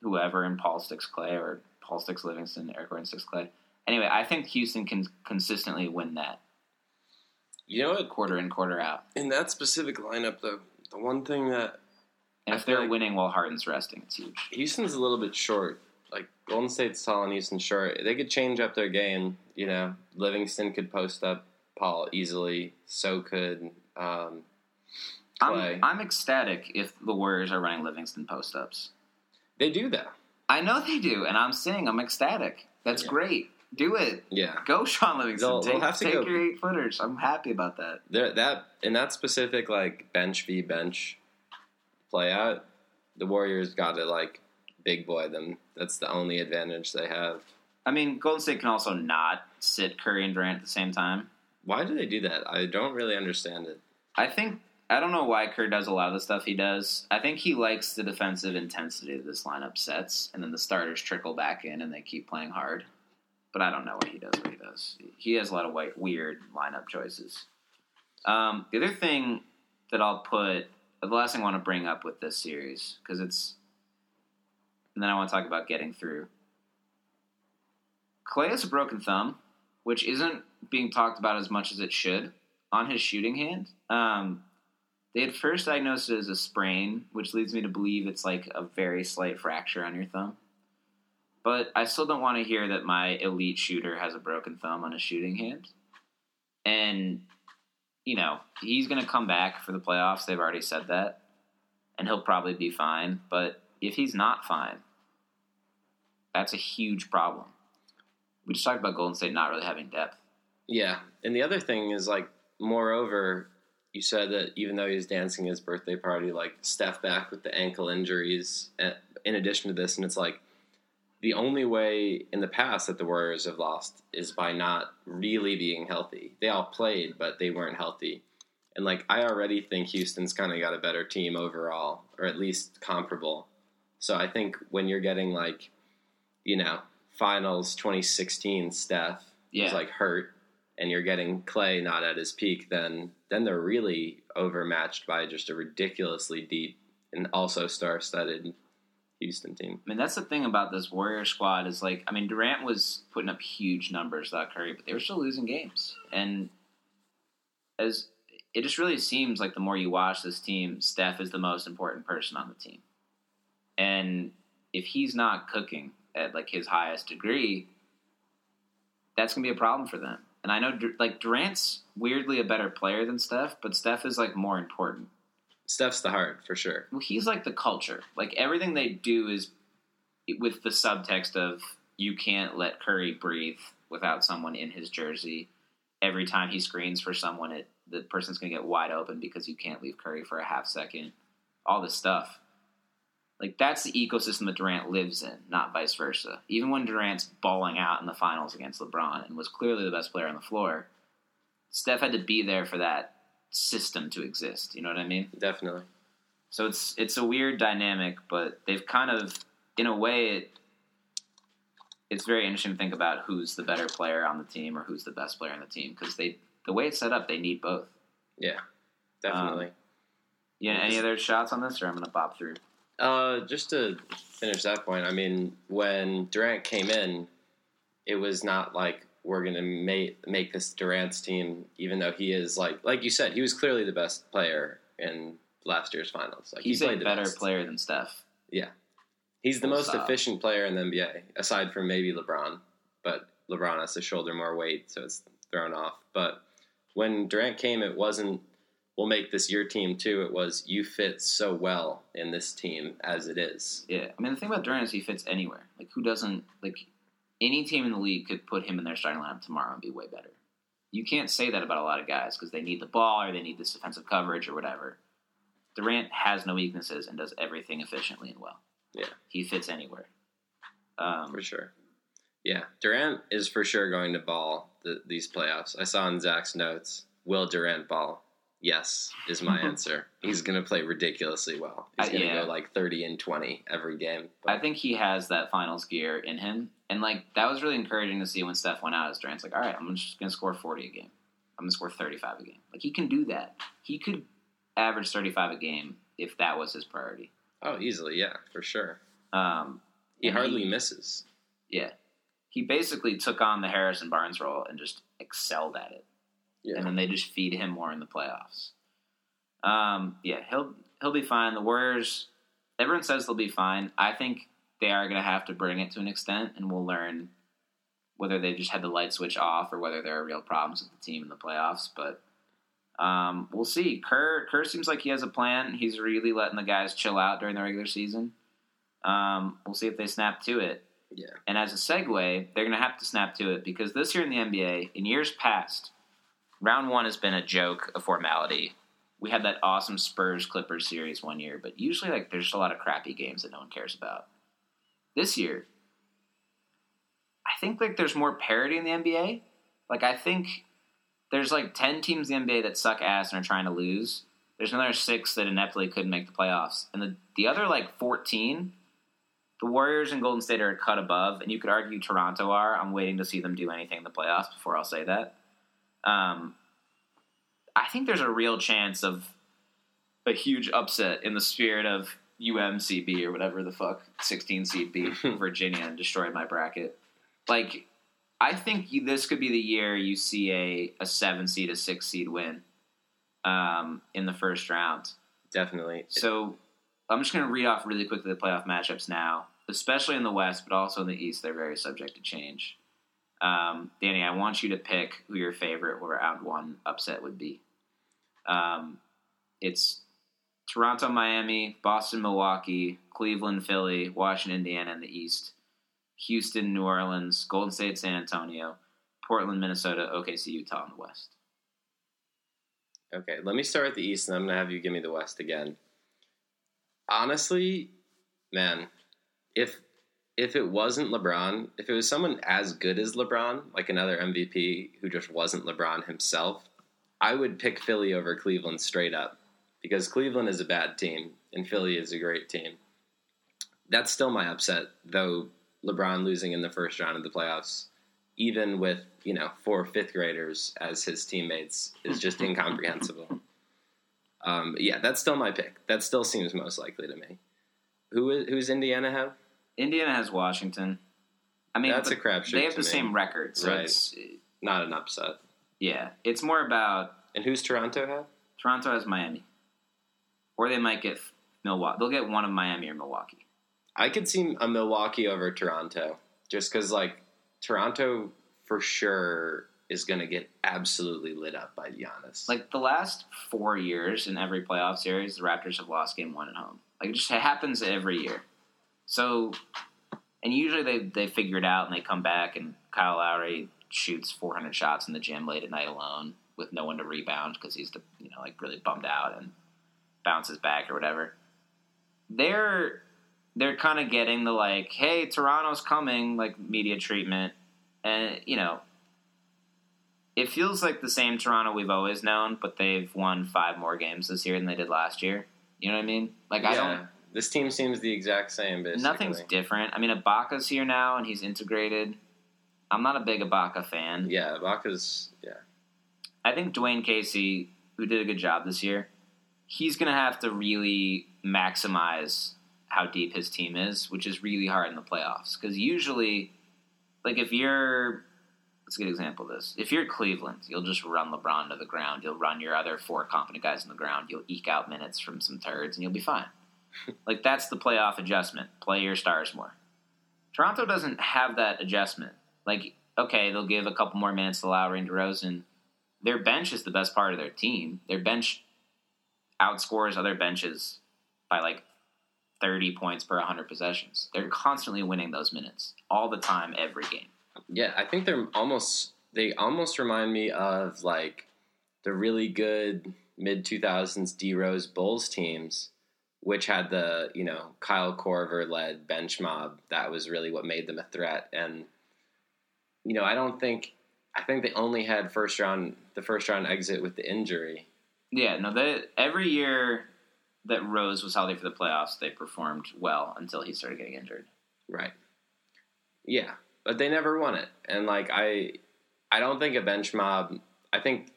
whoever, and Paul sticks Clay, or Paul sticks Livingston, Eric Gordon sticks Clay. Anyway, I think Houston can consistently win that. You know what? quarter in, quarter out. In that specific lineup, though, the one thing that And if they're like- winning while Harden's resting, it's huge. Houston's a little bit short. Like Golden State's tall and Houston's short. They could change up their game. You know, Livingston could post up Paul easily. So could um, I'm, I'm ecstatic if the Warriors are running Livingston post ups. they do that. I know they do, and I'm saying I'm ecstatic. That's Yeah. great. Do it. Yeah, Go, Shaun Livingston. They'll- take they'll have to take go- your eight footers. I'm happy about that. There, that in that specific like bench v bench play out, the Warriors got to like big boy them. That's the only advantage they have. I mean, Golden State can also not sit Curry and Durant at the same time. Why do they do that? I don't really understand it. I think I don't know why Kerr does a lot of the stuff he does. I think he likes the defensive intensity that this lineup sets, and then the starters trickle back in and they keep playing hard. But I don't know what he does. What he does, he has a lot of white, weird lineup choices. Um, the other thing that I'll put, the last thing I want to bring up with this series because it's, and then I want to talk about getting through. Clay has a broken thumb, which isn't being talked about as much as it should on his shooting hand. Um, they had first diagnosed it as a sprain, which leads me to believe it's like a very slight fracture on your thumb. But I still don't want to hear that my elite shooter has a broken thumb on his shooting hand. And, you know, he's going to come back for the playoffs. They've already said that. And he'll probably be fine. But if he's not fine, that's a huge problem. We just talked about Golden State not really having depth. Yeah, and the other thing is like, moreover, you said that even though he was dancing his birthday party, like Steph back with the ankle injuries, uh, in addition to this, and it's like the only way in the past that the Warriors have lost is by not really being healthy. They all played, but they weren't healthy. And like I already think Houston's kind of got a better team overall, or at least comparable. So I think when you're getting like, you know, finals 2016 Steph Yeah. is like hurt and you're getting Clay not at his peak, then then they're really overmatched by just a ridiculously deep and also star-studded Houston team. I mean, that's the thing about this Warrior squad is like, I mean, Durant was putting up huge numbers without Curry, but they were still losing games. And as it just really seems like the more you watch this team, Steph is the most important person on the team. And if he's not cooking at like his highest degree, that's gonna be a problem for them. And I know like Durant's weirdly a better player than Steph, but Steph is like more important. Steph's the heart for sure. Well, he's like the culture. Like everything they do is with the subtext of you can't let Curry breathe without someone in his jersey. Every time he screens for someone, it the person's going to get wide open because you can't leave Curry for a half second. All this stuff. Like that's the ecosystem that Durant lives in, not vice versa. Even when Durant's balling out in the finals against LeBron and was clearly the best player on the floor, Steph had to be there for that system to exist. You know what I mean? Definitely. So it's it's a weird dynamic, but they've kind of, in a way, it it's very interesting to think about who's the better player on the team or who's the best player on the team because they the way it's set up, they need both. Yeah. Definitely. Um, yeah. Any other shots on this, or I'm gonna bob through? Uh, just to finish that point, I mean, when Durant came in, it was not like we're gonna make make this Durant's team, even though he is like like you said, he was clearly the best player in last year's finals. Like He's he a played the better best. player than Steph. Yeah, he's the Full most efficient player in the NBA, aside from maybe LeBron. But LeBron has to shoulder more weight, so it's thrown off. But when Durant came, it wasn't we'll make this your team too. It was you fit so well in this team as it is. Yeah, I mean the thing about Durant is he fits anywhere. Like who doesn't like any team in the league could put him in their starting lineup tomorrow and be way better. You can't say that about a lot of guys because they need the ball or they need this defensive coverage or whatever. Durant has no weaknesses and does everything efficiently and well. Yeah. he fits anywhere. Um, For sure. Yeah, Durant is for sure going to ball the, these playoffs. I saw in Zach's notes, will Durant ball? Yes, is my answer. He's going to play ridiculously well. He's Uh, going to yeah. go like 30 and 20 every game. I think he has that finals gear in him, and like that was really encouraging to see when Steph went out. As Durant's like, all right, I'm just gonna score 40 a game. I'm gonna score 35 a game. Like he can do that. He could average 35 a game if that was his priority. oh, easily, yeah, for sure. Um, He hardly misses. yeah, he basically took on the Harrison Barnes role and just excelled at it. Yeah. and then they just feed him more in the playoffs. Um, yeah, he'll he'll be fine. The Warriors, everyone says they'll be fine. I think they are going to have to bring it to an extent, and we'll learn whether they just had the light switch off or whether there are real problems with the team in the playoffs. But um, we'll see. Kerr Kerr seems like he has a plan. He's really letting the guys chill out during the regular season. Um, we'll see if they snap to it. Yeah. And as a segue, they're going to have to snap to it because this year in the NBA, in years past, round one has been a joke, a formality. We had that awesome Spurs Clippers series one year, but usually like there's just a lot of crappy games that no one cares about. This year, I think like there's more parity in the NBA. Like I think there's like ten teams in the NBA that suck ass and are trying to lose. There's another six that ineptly couldn't make the playoffs, and the the other like fourteen the Warriors and Golden State are cut above, and you could argue Toronto are. I'm waiting to see them do anything in the playoffs before I'll say that. Um, I think there's a real chance of a huge upset in the spirit of UMCB or whatever the fuck 16 seed beat Virginia and destroy my bracket. Like, I think you, this could be the year you see a, a seven seed, a six seed win um, in the first round. Definitely. So I'm just going to read off really quickly the playoff matchups now, especially in the West, but also in the East. They're very subject to change. Um, Danny, I want you to pick who your favorite round one upset would be. Um, it's Toronto, Miami, Boston, Milwaukee, Cleveland, Philly, Washington, Indiana in the East, Houston, New Orleans, Golden State, San Antonio, Portland, Minnesota, OKC, Utah in the West. Okay, let me start with the East, and I'm gonna have you give me the West again. Honestly, man, if if it wasn't LeBron, if it was someone as good as LeBron, like another MVP who just wasn't LeBron himself, I would pick Philly over Cleveland straight up because Cleveland is a bad team and Philly is a great team. That's still my upset, though. LeBron losing in the first round of the playoffs, even with you know four fifth graders as his teammates, is just incomprehensible. Um, yeah, that's still my pick. That still seems most likely to me. Who is who's Indiana have? Indiana has Washington. I mean, That's a crapshoot They have the me. same record, so Right. it's Not an upset. yeah. It's more about And who's Toronto have? Toronto has Miami, or they might get Milwaukee. They'll get one of Miami or Milwaukee. I could see a Milwaukee over Toronto, just because like Toronto for sure is going to get absolutely lit up by Giannis. Like the last four years in every playoff series, the Raptors have lost game one at home. Like it just happens every year. So, and usually they they figure it out and they come back and Kyle Lowry shoots 400 shots in the gym late at night alone with no one to rebound because he's you know like really bummed out and bounces back or whatever. They're they're kind of getting the like, hey, Toronto's coming like media treatment, and you know it feels like the same Toronto we've always known, but they've won five more games this year than they did last year. You know what I mean? Like I don't. This team seems the exact same. Basically, Nothing's different. I mean, Ibaka's here now and he's integrated. I'm not a big Ibaka fan. Yeah, Ibaka's. Yeah, I think Dwane Casey, who did a good job this year, he's going to have to really maximize how deep his team is, which is really hard in the playoffs. Because usually, like if you're, let's get an example of this. If you're Cleveland, you'll just run LeBron to the ground. You'll run your other four competent guys on the ground. You'll eke out minutes from some turds, and you'll be fine. like that's the playoff adjustment. Play your stars more. Toronto doesn't have that adjustment. Like, okay, they'll give a couple more minutes to Lowry and DeRozan. Their bench is the best part of their team. Their bench outscores other benches by like 30 points per 100 possessions. They're constantly winning those minutes all the time, every game. yeah. I think they're almost. They almost remind me of like the really good mid two thousands D Rose Bulls teams, which had the you know Kyle Korver led bench mob. That was really what made them a threat. And you know, I don't think. I think they only had first round the first round exit with the injury. Yeah, no, they, every year that Rose was healthy for the playoffs, they performed well until he started getting injured. Right. Yeah, but they never won it, and like I, I don't think a bench mob. I think,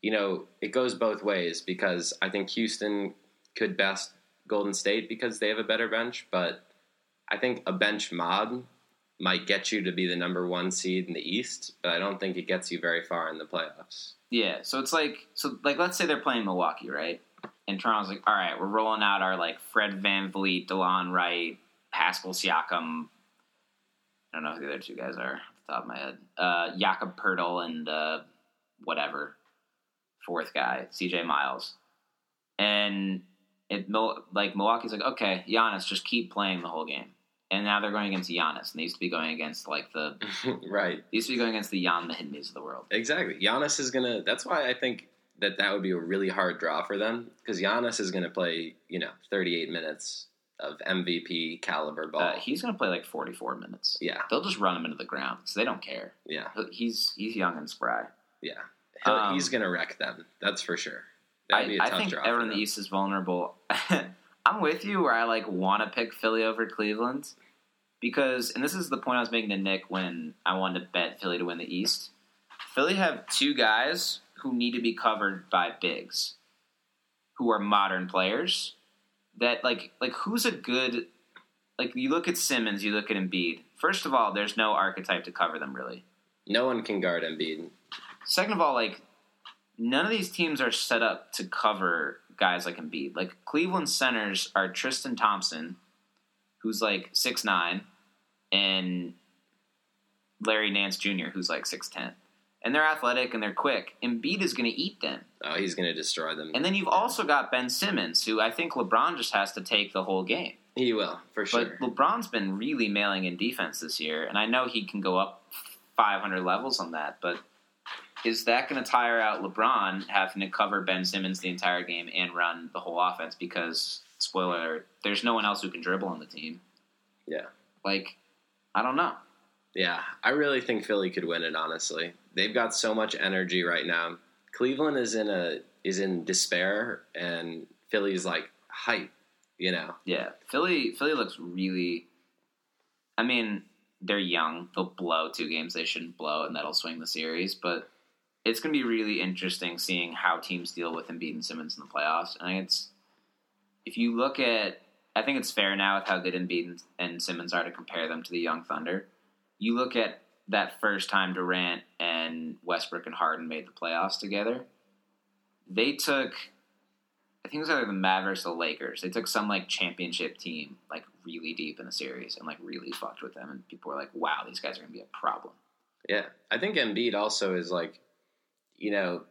you know, it goes both ways because I think Houston could best Golden State because they have a better bench, but I think a bench mob might get you to be the number one seed in the East, but I don't think it gets you very far in the playoffs. Yeah, so it's like so like let's say they're playing Milwaukee, right? And Toronto's like, all right, we're rolling out our like Fred VanVleet, Delon Wright, Pascal Siakam. I don't know who the other two guys are off the top of my head. Uh, Jakob Poeltl and uh, whatever fourth guy, CJ Miles, and it like Milwaukee's like, okay, Giannis, just keep playing the whole game. And now they're going against Giannis, and they used to be going against like the right. They used to be going against the Ian Mahinmis of the world. Exactly. Giannis is gonna. That's why I think that that would be a really hard draw for them because Giannis is gonna play, you know, 38 minutes of MVP caliber ball. Uh, he's going to play like 44 minutes. Yeah, they'll just run him into the ground because they don't care. Yeah, he's he's young and spry. Yeah, um, he's going to wreck them. That's for sure. I, I think everyone in the East is vulnerable. I'm with you where I like want to pick Philly over Cleveland because, and this is the point I was making to Nick when I wanted to bet Philly to win the East. Philly have two guys who need to be covered by bigs, who are modern players that like like who's a good like you look at Simmons, you look at Embiid. First of all, there's no archetype to cover them really. No one can guard Embiid. Second of all, like none of these teams are set up to cover guys like Embiid. Like Cleveland centers are Tristan Thompson, who's like six nine, and Larry Nance Jr., who's like six ten and they're athletic and they're quick. Embiid is going to eat them. Oh, he's going to destroy them. And then you've also got Ben Simmons, who I think LeBron just has to take the whole game. He will for sure. But LeBron's been really mailing in defense this year, and I know he can go up 500 levels on that. But is that going to tire out LeBron having to cover Ben Simmons the entire game and run the whole offense? Because spoiler, there's no one else who can dribble on the team. Yeah, like I don't know. Yeah, I really think Philly could win it. Honestly, they've got so much energy right now. Cleveland is in a is in despair, and Philly's like hype. You know. Yeah, Philly. Philly looks really. I mean, they're young. They'll blow two games they shouldn't blow, and that'll swing the series. But it's going to be really interesting seeing how teams deal with Embiid and Simmons in the playoffs. And it's if you look at, I think it's fair now with how good Embiid and Simmons are to compare them to the young Thunder. You look at that first time Durant and Westbrook and Harden made the playoffs together, they took I think it was either the Mavericks or the Lakers. They took some like championship team like really deep in the series and like really fucked with them and people were like, Wow, these guys are gonna be a problem. Yeah. I think Embiid also is like you know,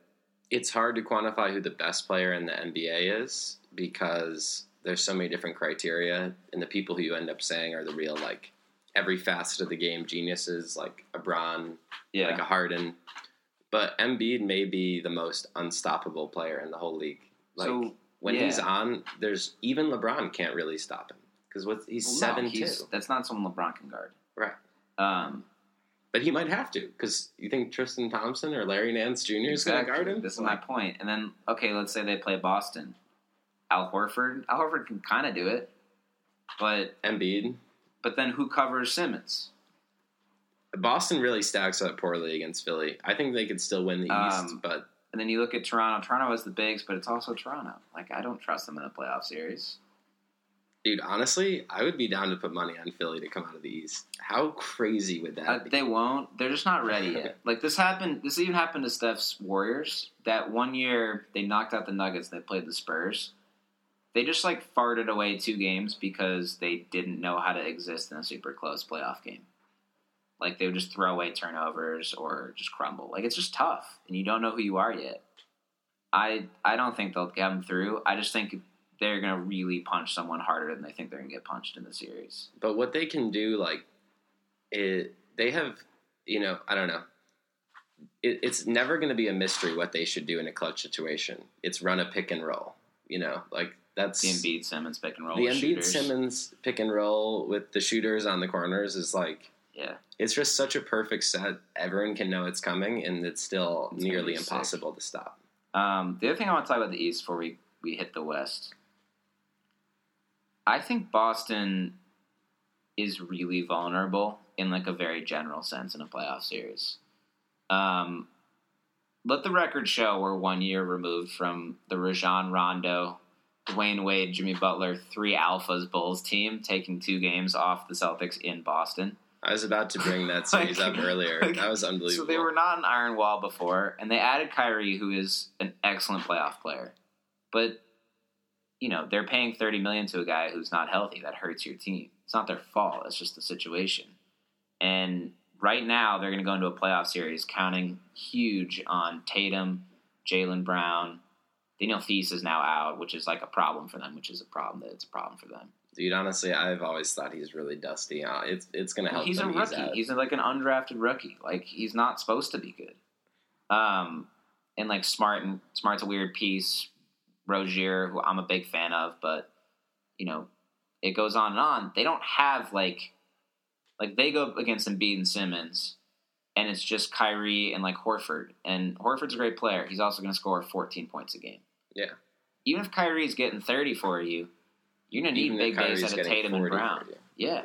it's hard to quantify who the best player in the NBA is because there's so many different criteria and the people who you end up saying are the real like every facet of the game geniuses like a Bron, yeah. like a Harden. But Embiid may be the most unstoppable player in the whole league. Like so, when yeah. he's on, there's even LeBron can't really stop him because what he's well, seven no, he's, two. That's not someone LeBron can guard, right? Um, but he might have to because you think Tristan Thompson or Larry Nance Jr. is going to guard him. This is my point. And then okay, let's say they play Boston. Al Horford. Al Horford can kind of do it, but Embiid. But then who covers Simmons? Boston really stacks up poorly against Philly. I think they could still win the um, East, but and then you look at Toronto. Toronto has the bigs, but it's also Toronto. Like I don't trust them in a playoff series. Dude, honestly, I would be down to put money on Philly to come out of the East. How crazy would that uh, be? They won't. They're just not ready yet. like this happened. This even happened to Steph's Warriors. That one year they knocked out the Nuggets. They played the Spurs they just like farted away two games because they didn't know how to exist in a super close playoff game. Like they would just throw away turnovers or just crumble. Like it's just tough, and you don't know who you are yet. I I don't think they'll get them through. I just think they're gonna really punch someone harder than they think they're gonna get punched in the series. But what they can do, like, it they have, you know, I don't know. It, it's never going to be a mystery what they should do in a clutch situation. It's run a pick and roll. You know, like that's the Embiid Simmons pick and roll. The Embiid shooters. Simmons pick and roll with the shooters on the corners is like yeah, it's just such a perfect set. Everyone can know it's coming, and it's still it's nearly impossible to stop. Um, the other thing I want to talk about the East before we we hit the West, I think Boston is really vulnerable in like a very general sense in a playoff series. Um, let the record show we're one year removed from the Rajon Rondo Dwyane Wade, Jimmy Butler, three alphas Bulls team taking two games off the Celtics in Boston. I was about to bring that series Like- up earlier. like, that was unbelievable. So they were not an iron wall before, and they added Kyrie, who is an excellent playoff player. But you know they're paying thirty million to a guy who's not healthy. That hurts your team. It's not their fault. It's just the situation. And right now they're going to go into a playoff series counting huge on Tatum, Jaylen Brown. Daniel Theis is now out, which is like a problem for them. Which is a problem that it's a problem for them. Dude, honestly, I've always thought he's really dusty. Uh, it's it's gonna help. he's a rookie. out. He's, like an undrafted rookie. Like he's not supposed to be good. Um, and like Smart and Smart's a weird piece. Rozier, who I'm a big fan of, but you know, it goes on and on. They don't have like, like they go against Embiid and Simmons, and it's just Kyrie and like Horford. And Horford's a great player. He's also going to score 14 points a game. Yeah. Even if Kyrie's getting 30 for you, you're going to need big days out of Tatum and Brown. Yeah.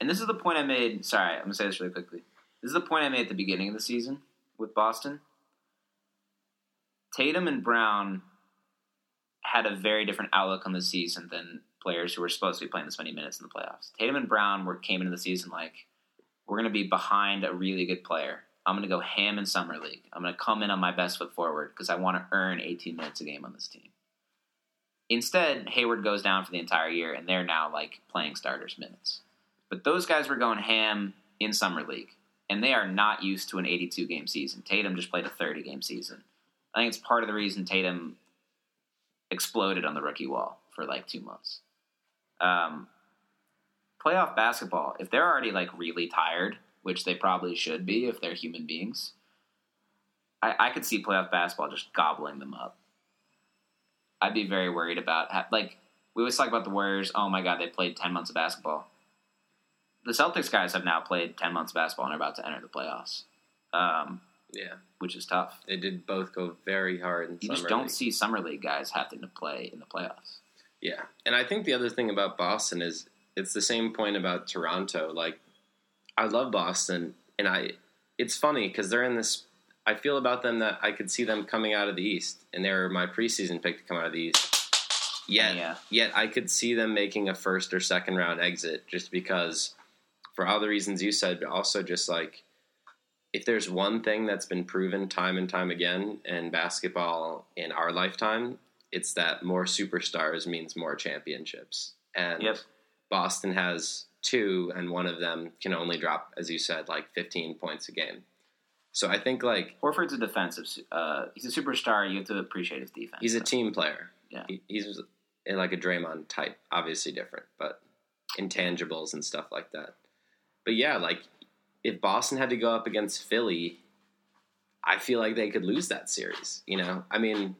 And this is the point I made. Sorry, I'm going to say this really quickly. This is the point I made at the beginning of the season with Boston. Tatum and Brown had a very different outlook on the season than players who were supposed to be playing this many minutes in the playoffs. Tatum and Brown were came into the season like we're going to be behind a really good player. I'm going to go ham in summer league. I'm going to come in on my best foot forward because I want to earn 18 minutes a game on this team. Instead, Hayward goes down for the entire year, and they're now like playing starters minutes. But those guys were going ham in summer league, and they are not used to an 82 game season. Tatum just played a 30 game season. I think it's part of the reason Tatum exploded on the rookie wall for like two months. Um, playoff basketball, if they're already like really tired, which they probably should be if they're human beings, I, I could see playoff basketball just gobbling them up. I'd be very worried about like we always talk about the Warriors. Oh my god, they played ten months of basketball. The Celtics guys have now played ten months of basketball and are about to enter the playoffs, um, Yeah, which is tough. they did both go very hard in You just don't league. see summer league guys having to play in the playoffs. Yeah, and I think the other thing about Boston is it's the same point about Toronto. Like, I love Boston, and I it's funny because they're in this. I feel about them that I could see them coming out of the East, and they're my preseason pick to come out of the East. Yet, Yeah. yet I could see them making a first or second round exit just because, for all the reasons you said, but also just like if there's one thing that's been proven time and time again in basketball in our lifetime, it's that more superstars means more championships. And Yep. Boston has two, and one of them can only drop, as you said, like 15 points a game. So I think like Horford's a defensive. Uh, he's a superstar. You have to appreciate his defense. he's a team player. Yeah. He, he's like a Draymond type, obviously different, but intangibles and stuff like that. But yeah, like if Boston had to go up against Philly, I feel like they could lose that series. You know, I mean,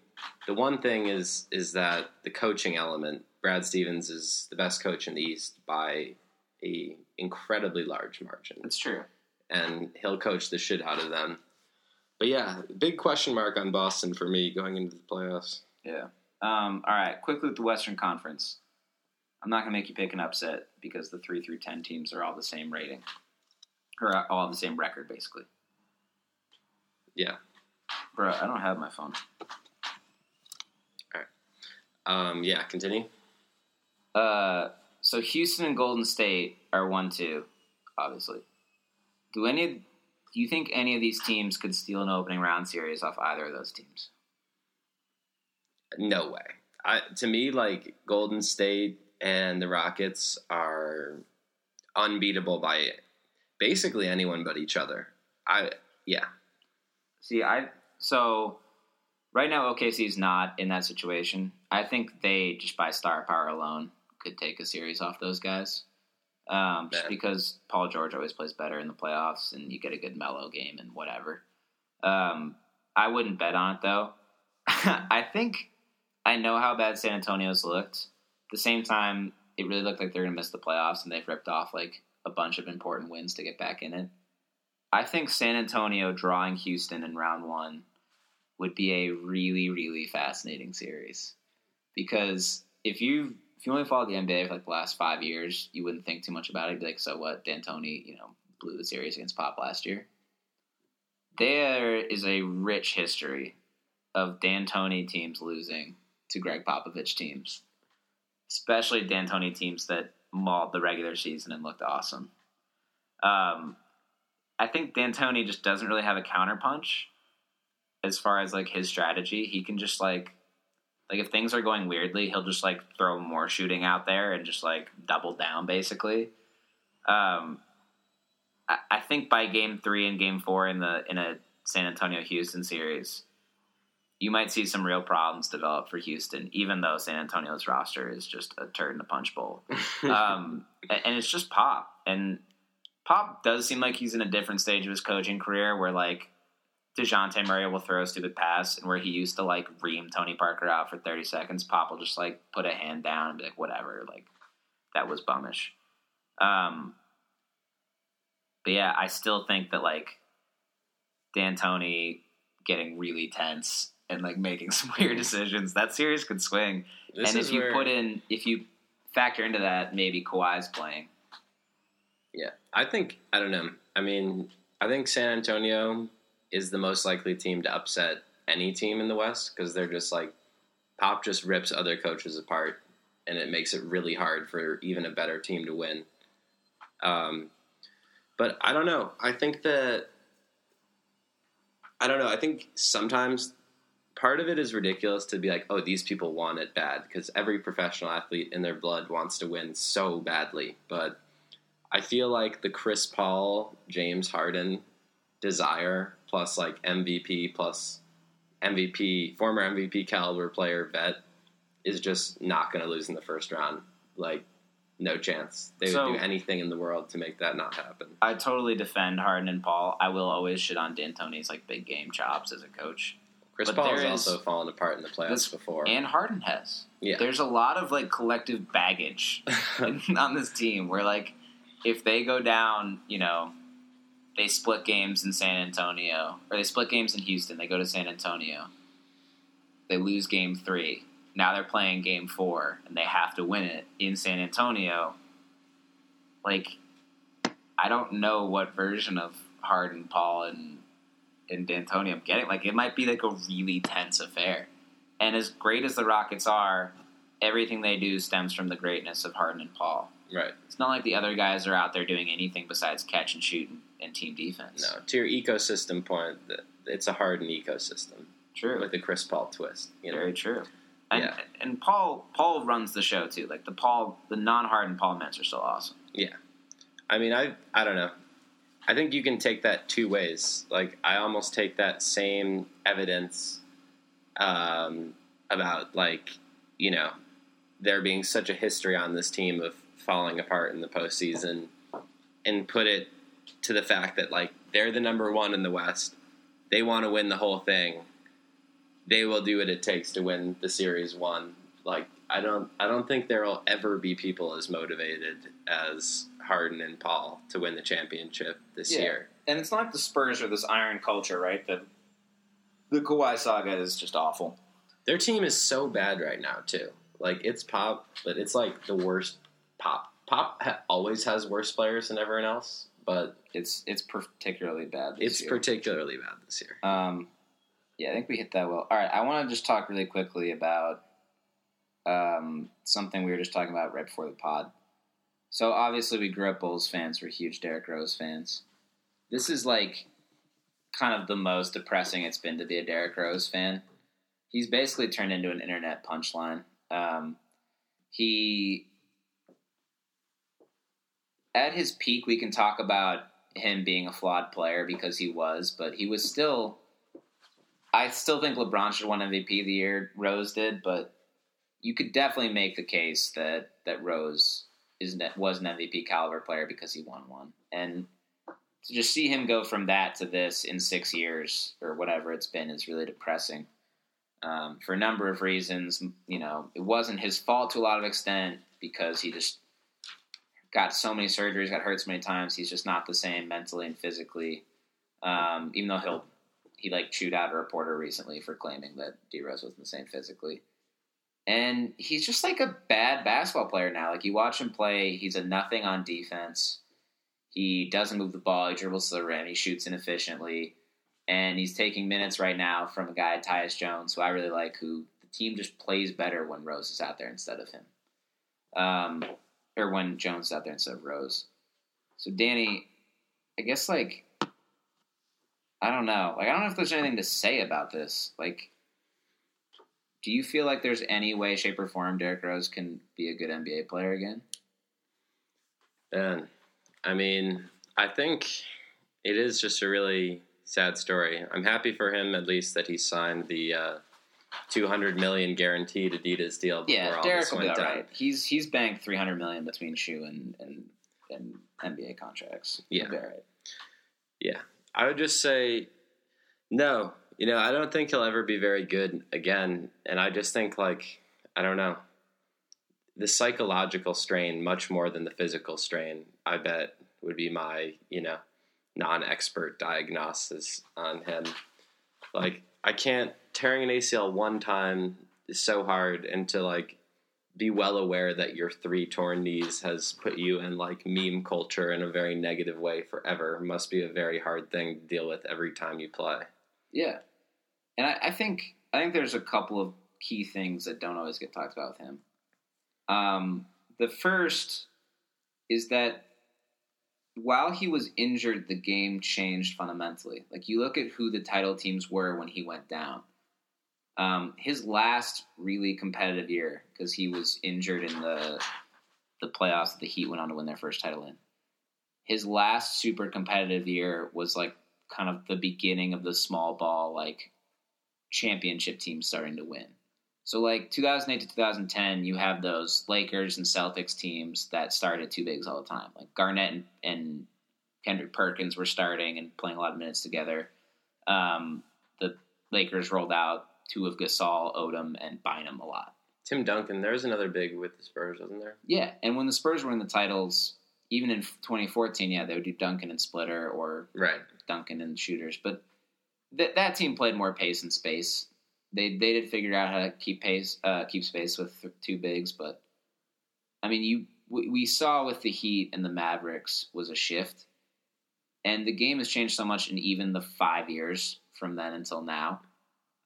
the one thing is is that the coaching element. Brad Stevens is the best coach in the East by a incredibly large margin, That's true. and he'll coach the shit out of them. But yeah, big question mark on Boston for me going into the playoffs. Yeah. Um, all right. Quickly with the Western Conference. I'm not going to make you pick an upset because the three through ten teams are all the same rating, or all the same record, basically. Yeah. Bro, I don't have my phone. All right. Um, yeah, continue. Uh, so Houston and Golden State are one two, obviously. Do any? Do you think any of these teams could steal an opening round series off either of those teams? No way. I, to me, like Golden State and the Rockets are unbeatable by basically anyone but each other. I yeah, See, I so right now OKC is not in that situation. I think they just by star power alone could take a series off those guys. Um, just because Paul George always plays better in the playoffs, and you get a good Melo game and whatever. Um, I wouldn't bet on it though. I think I know how bad San Antonio's looked. At the same time, it really looked like they're going to miss the playoffs, and they've ripped off like a bunch of important wins to get back in it. I think San Antonio drawing Houston in round one would be a really, really fascinating series. Because if you if you only followed the NBA for like the last five years, you wouldn't think too much about it. You'd be like, so what? D'Antoni, you know, blew the series against Pop last year. There is a rich history of D'Antoni teams losing to Gregg Popovich teams, especially D'Antoni teams that mauled the regular season and looked awesome. Um, I think D'Antoni just doesn't really have a counterpunch as far as like his strategy. He can just like like if things are going weirdly, he'll just like throw more shooting out there and just like double down basically. Um, I, I think by game three and game four in the in a San Antonio Houston series, you might see some real problems develop for Houston, even though San Antonio's roster is just a turd in a punch bowl. um, and it's just Pop. And Pop does seem like he's in a different stage of his coaching career where like Dejounte Murray will throw a stupid pass and where he used to like ream Tony Parker out for 30 seconds, Pop will just like put a hand down and be like, whatever, like that was bummish. Um, but yeah, I still think that like D'Antoni getting really tense and like making some weird decisions, that series could swing. This and if you where- put in, if you factor into that, maybe Kawhi's playing. Yeah, I think I don't know. I mean, I think San Antonio is the most likely team to upset any team in the West because they're just like Pop just rips other coaches apart, and it makes it really hard for even a better team to win. Um, but I don't know. I think that I don't know. I think sometimes part of it is ridiculous to be like, oh, these people want it bad because every professional athlete in their blood wants to win so badly, but I feel like the Chris Paul, James Harden desire plus like MVP plus MVP, former MVP caliber player vet is just not going to lose in the first round. Like, no chance. They So- would do anything in the world to make that not happen. I totally defend Harden and Paul. I will always shit on D'Antoni's like big game chops as a coach, Chris But Paul has is- also fallen apart in the playoffs This- before. and Harden has. yeah. There's a lot of like collective baggage on this team where like if they go down, you know, they split games in San Antonio or they split games in Houston, they go to San Antonio. They lose game 3. Now they're playing game 4 and they have to win it in San Antonio. Like I don't know what version of Harden, Paul and and D'Antoni I'm getting. Like it might be like a really tense affair. And as great as the Rockets are, everything they do stems from the greatness of Harden and Paul. right. It's not like the other guys are out there doing anything besides catch and shoot and, and team defense. No, to your ecosystem point, it's a hardened ecosystem true, with the Chris Paul twist. You know, very true. And Yeah. and Paul Paul runs the show too. Like the Paul the non Harden Paul Ments are still awesome. Yeah. I mean, I I don't know. I think you can take that two ways. Like I almost take that same evidence um, about like you know there being such a history on this team of falling apart in the postseason, and put it to the fact that like they're the number one in the West. They want to win the whole thing. They will do what it takes to win the series one. Like I don't I don't think there will ever be people as motivated as Harden and Paul to win the championship this Yeah. year. And it's not the Spurs or this iron culture, right? That the Kawhi saga is just awful. Their team is so bad right now too. Like it's pop, but it's like the worst pop. Pop ha- always has worse players than everyone else, but It's it's particularly bad. This it's year. particularly bad this year. Um, yeah, I think we hit that well. All right, I want to just talk really quickly about um, something we were just talking about right before the pod. So obviously, we grew up Bulls fans. We're huge Derrick Rose fans. This is like kind of the most depressing it's been to be a Derrick Rose fan. He's basically turned into an internet punchline. Um, he at his peak, we can talk about him being a flawed player because he was, but he was still. I still think LeBron should won MVP the year Rose did, but you could definitely make the case that that Rose is was an MVP caliber player because he won one, and to just see him go from that to this in six years or whatever it's been is really depressing. Um, for a number of reasons, you know, it wasn't his fault to a lot of extent because he just got so many surgeries, got hurt so many times. He's just not the same mentally and physically. Um, even though he'll he like chewed out a reporter recently for claiming that D Rose wasn't the same physically. And he's just like a bad basketball player now. Like you watch him play, he's a nothing on defense. He doesn't move the ball. He dribbles to the rim. He shoots inefficiently, and he's taking minutes right now from a guy Tyus Jones, who I really like. Who the team just plays better when Rose is out there instead of him. Um, or when Jones is out there instead of Rose. So, Danny, I guess like I don't know. Like I don't know if there's anything to say about this. Like do you feel like there's any way, shape, or form Derrick Rose can be a good NBA player again? And I mean, I think it is just a really sad story. I'm happy for him at least that he signed the uh, 200 million guaranteed Adidas deal before Yeah, all Derrick this will be went all down. right. He's he's banked 300 million between shoe and and, and NBA contracts. Yeah. be all right. Yeah, I would just say no. You know, I don't think he'll ever be very good again, and I just think like I don't know the psychological strain much more than the physical strain. I bet would be my you know non-expert diagnosis on him. Like I can't tearing an ACL one time is so hard, and to like be well aware that your three torn knees has put you in like meme culture in a very negative way forever must be a very hard thing to deal with every time you play. Yeah, and I, I think I think there's a couple of key things that don't always get talked about with him. Um, the first is that while he was injured, the game changed fundamentally. Like you look at who the title teams were when he went down. Um, his last really competitive year, because he was injured in the the playoffs, that the Heat went on to win their first title in. His last super competitive year was like kind of the beginning of the small ball like championship teams starting to win. So like 2008 to 2010, you have those Lakers and Celtics teams that started two bigs all the time. Like Garnett and, and Kendrick Perkins were starting and playing a lot of minutes together. Um, the Lakers rolled out two of Gasol, Odom, and Bynum a lot. Tim Duncan, there was another big with the Spurs, wasn't there? Yeah, and when the Spurs were in the titles, even in 2014, yeah, they would do Duncan and Splitter or Right. Duncan and shooters, but that that team played more pace and space. They they did figure out how to keep pace, uh, keep space with th- two bigs, but I mean, you we, we saw with the Heat and the Mavericks was a shift, and the game has changed so much in even the five years from then until now.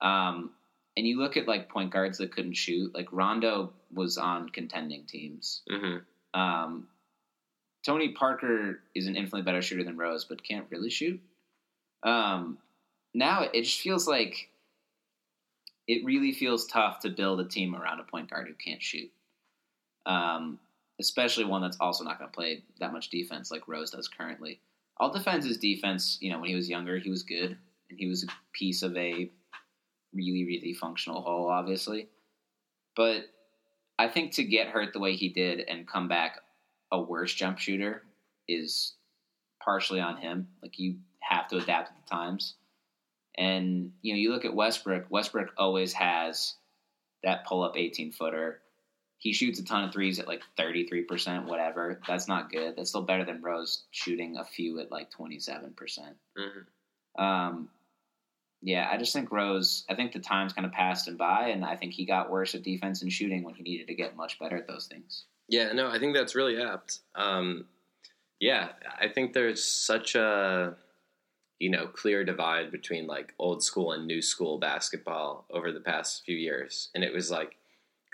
Um, and you look at like point guards that couldn't shoot, like Rondo was on contending teams. hmm Um, Tony Parker is an infinitely better shooter than Rose, but can't really shoot. Um, now it just feels like it really feels tough to build a team around a point guard who can't shoot. Um, especially one that's also not going to play that much defense like Rose does currently. I'll defend his defense. You know, when he was younger, he was good, and he was a piece of a really, really functional whole, obviously. But I think to get hurt the way he did and come back a worse jump shooter is partially on him. Like you have to adapt to the times. And you know, you look at Westbrook. Westbrook always has that pull up 18 footer. He shoots a ton of threes at like 33%, whatever. That's not good. That's still better than Rose shooting a few at like 27%. hmm Um, yeah, I just think Rose, I think the time's kind of passed him by, and I think he got worse at defense and shooting when he needed to get much better at those things. Yeah, no, I think that's really apt. Um, yeah, I think there's such a you know clear divide between like old school and new school basketball over the past few years, and it was like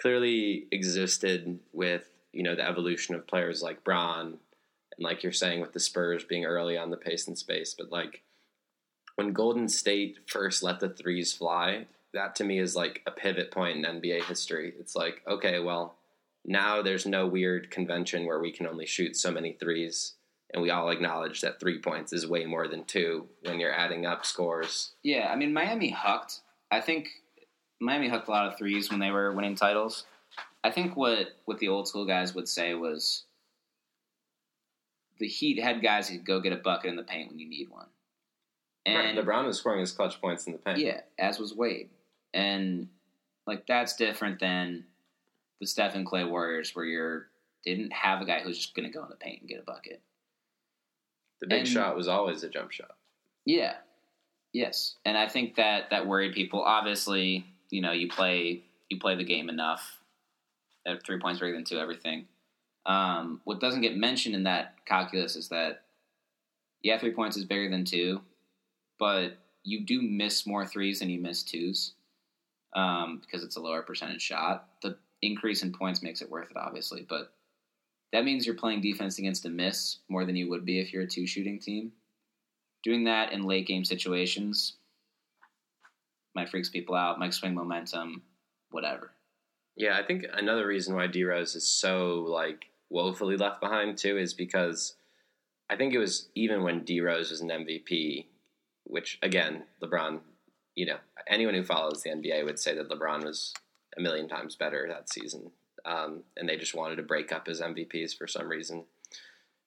clearly existed with you know the evolution of players like Braun and like you're saying with the Spurs being early on the pace and space, but like when Golden State first let the threes fly, that to me is like a pivot point in NBA history. It's like okay, well now there's no weird convention where we can only shoot so many threes and we all acknowledge that three points is way more than two when you're adding up scores Yeah, I mean Miami hucked. I think Miami hucked a lot of threes when they were winning titles. I think what what the old school guys would say was the Heat had guys who could go get a bucket in the paint when you need one. And LeBron was scoring his clutch points in the paint yeah, as was Wade. And like that's different than the Steph and Klay Warriors where you're didn't have a guy who's just gonna go in the paint and get a bucket. the big and- shot was always a jump shot Yeah. Yes. And I think that that worried people. Obviously, you know, you play you play the game enough. At three points bigger than two, everything. Um, what doesn't get mentioned in that calculus is that yeah, three points is bigger than two, but you do miss more threes than you miss twos um, because it's a lower percentage shot. The increase in points makes it worth it, obviously, but that means you're playing defense against a miss more than you would be if you're a two shooting team. doing that in late game situations might freaks people out, might swing momentum, whatever. Yeah, I think another reason why D Rose is so like woefully left behind too is because I think it was even when D Rose was an MVP, which again, LeBron, you know, anyone who follows the NBA would say that LeBron was a million times better that season. Um, and they just wanted to break up his MVPs for some reason.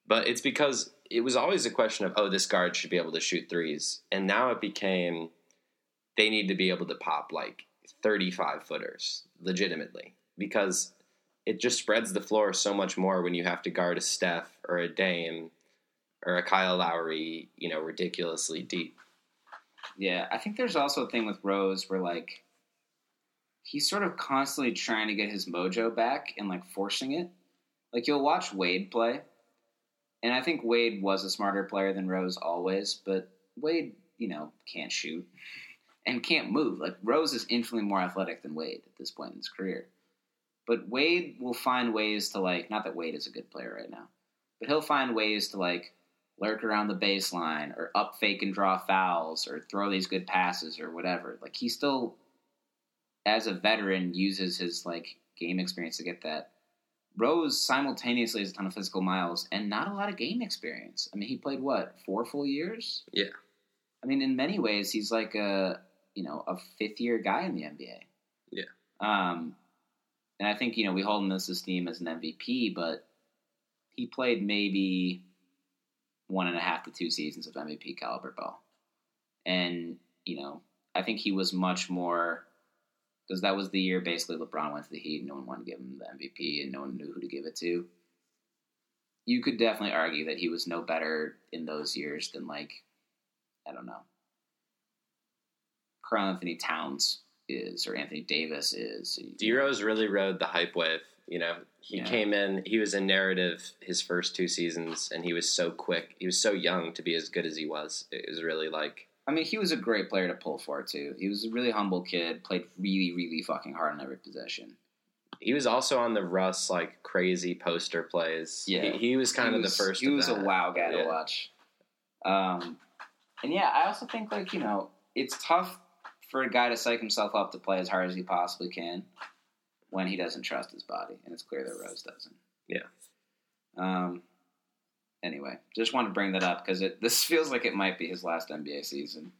But it's because it was always a question of, oh, this guard should be able to shoot threes. And now it became they need to be able to pop like 35 footers legitimately because it just spreads the floor so much more when you have to guard a Steph or a Dame or a Kyle Lowry, you know, ridiculously deep. Yeah, I think there's also a thing with Rose where like he's sort of constantly trying to get his mojo back and like forcing it. Like you'll watch Wade play, and I think Wade was a smarter player than Rose always, but Wade, you know, can't shoot and can't move. Like Rose is infinitely more athletic than Wade at this point in his career. But Wade will find ways to like not that Wade is a good player right now, but he'll find ways to like lurk around the baseline or up fake and draw fouls or throw these good passes or whatever. Like he still as a veteran uses his like game experience to get that. Rose simultaneously has a ton of physical miles and not a lot of game experience. I mean, he played what four full years? Yeah. I mean, in many ways, he's like a you know a fifth year guy in the NBA. Yeah. Um, and I think you know we hold him this esteem as an MVP, but he played maybe one and a half to two seasons of MVP caliber ball, and you know I think he was much more because that was the year basically LeBron went to the Heat, and no one wanted to give him the MVP, and no one knew who to give it to. You could definitely argue that he was no better in those years than like I don't know Karl-Anthony Towns is or Anthony Davis is. D Rose really rode the hype wave. You know, he Yeah. came in, he was a narrative his first two seasons, and he was so quick. He was so young to be as good as he was. It was really like, I mean, he was a great player to pull for too. He was a really humble kid, played really, really fucking hard on every possession. he was also on the Russ like crazy poster plays. Yeah. he, he was kind he of was, the first. He was a that. wow guy Yeah. to watch. Um, and yeah, I also think like you know it's tough for a guy to psych himself up to play as hard as he possibly can when he doesn't trust his body, and it's clear that Rose doesn't. Yeah. Um. Anyway, just wanted to bring that up because it this feels like it might be his last NBA season.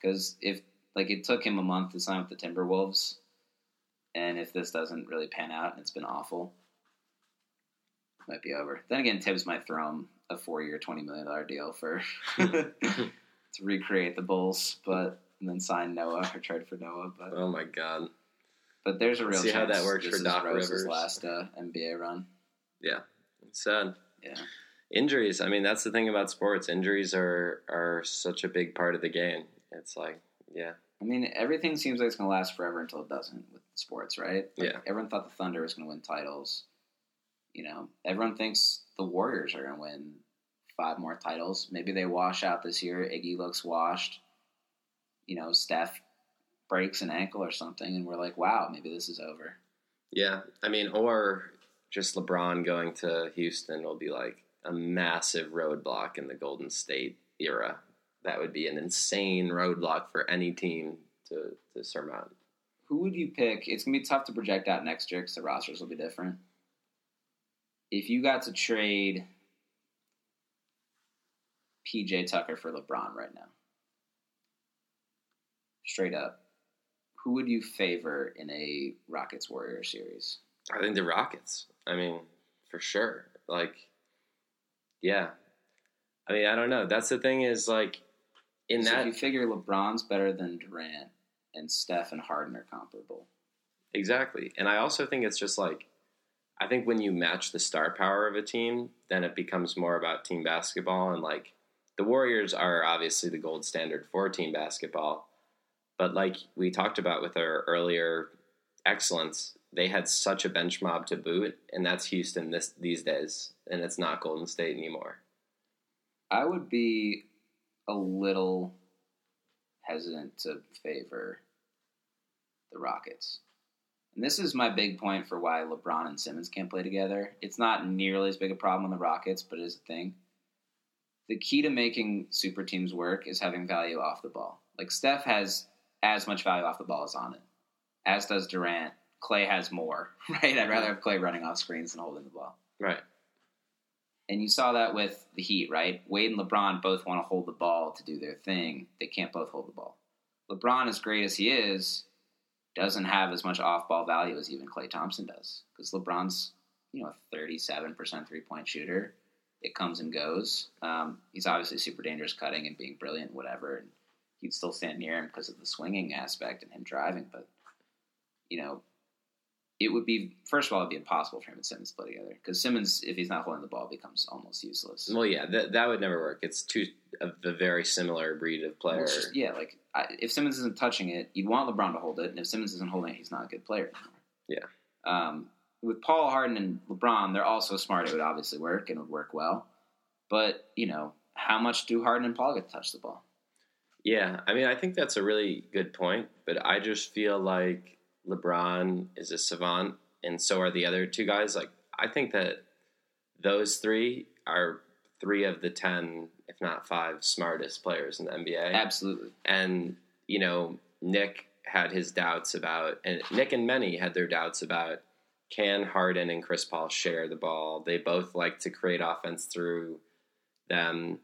Because if like it took him a month to sign with the Timberwolves, and if this doesn't really pan out and it's been awful, it might be over. Then again, Thibs might throw him a four-year, twenty million dollar deal for to recreate the Bulls, but and then sign Noah or trade for Noah. But Oh my god! but there's a real See how that works for Doc Rose's Rivers. last uh, NBA run. Yeah, it's sad. Yeah. Injuries. I mean, that's the thing about sports. Injuries are are such a big part of the game. It's like, yeah, I mean, everything seems like it's going to last forever until it doesn't with sports, right? Like, Yeah. Everyone thought the Thunder was going to win titles. You know, everyone thinks the Warriors are going to win five more titles. Maybe they wash out this year. Iggy looks washed. You know, Steph breaks an ankle or something, and we're like, wow, maybe this is over. yeah. I mean, or just LeBron going to Houston will be like a massive roadblock in the Golden State era. That would be an insane roadblock for any team to to surmount. Who would you pick? It's going to be tough to project out next year because the rosters will be different. If you got to trade PJ Tucker for LeBron right now, straight up, who would you favor in a Rockets Warrior series? I think the Rockets. I mean, for sure. Like, yeah. I mean, I don't know. That's the thing is like in so that you figure LeBron's better than Durant and Steph and Harden are comparable. Exactly. And I also think it's just like, I think when you match the star power of a team, then it becomes more about team basketball. And like, the Warriors are obviously the gold standard for team basketball. But like we talked about with our earlier excellence, they had such a bench mob to boot, and that's Houston this these days, and it's not Golden State anymore. I would be a little hesitant to favor the Rockets. And this is my big point for why LeBron and Simmons can't play together. It's not nearly as big a problem on the Rockets, but it is a thing. the key to making super teams work is having value off the ball. Like Steph has as much value off the ball as on it, as does Durant. Klay has more, right? I'd rather have Klay running off screens than holding the ball. Right. And you saw that with the Heat, right? Wade and LeBron both want to hold the ball to do their thing. They can't both hold the ball. LeBron, as great as he is, doesn't have as much off-ball value as even Klay Thompson does because LeBron's, you know, a 37% three-point shooter. It comes and goes. Um, he's obviously super dangerous cutting and being brilliant, whatever. And you'd still stand near him because of the swinging aspect and him driving. But you know, it would be first of all, it'd be impossible for him and Simmons to play together because Simmons, if he's not holding the ball, becomes almost useless. Well, yeah, that that would never work. It's two of a very similar breed of player. Well, just- yeah, like I, if Simmons isn't touching it, you'd want LeBron to hold it, and if Simmons isn't holding it, he's not a good player anymore. Yeah. Um, with Paul Harden and LeBron, they're all so smart. It would obviously work and it would work well. But you know, how much do Harden and Paul get to touch the ball? Yeah, I mean, I think that's a really good point, but I just feel like LeBron is a savant, and so are the other two guys. Like, I think that those three are three of the ten, if not five, smartest players in the NBA. Absolutely. And you know, Nick had his doubts about, and Nick and many had their doubts about can Harden and Chris Paul share the ball. They both like to create offense through them.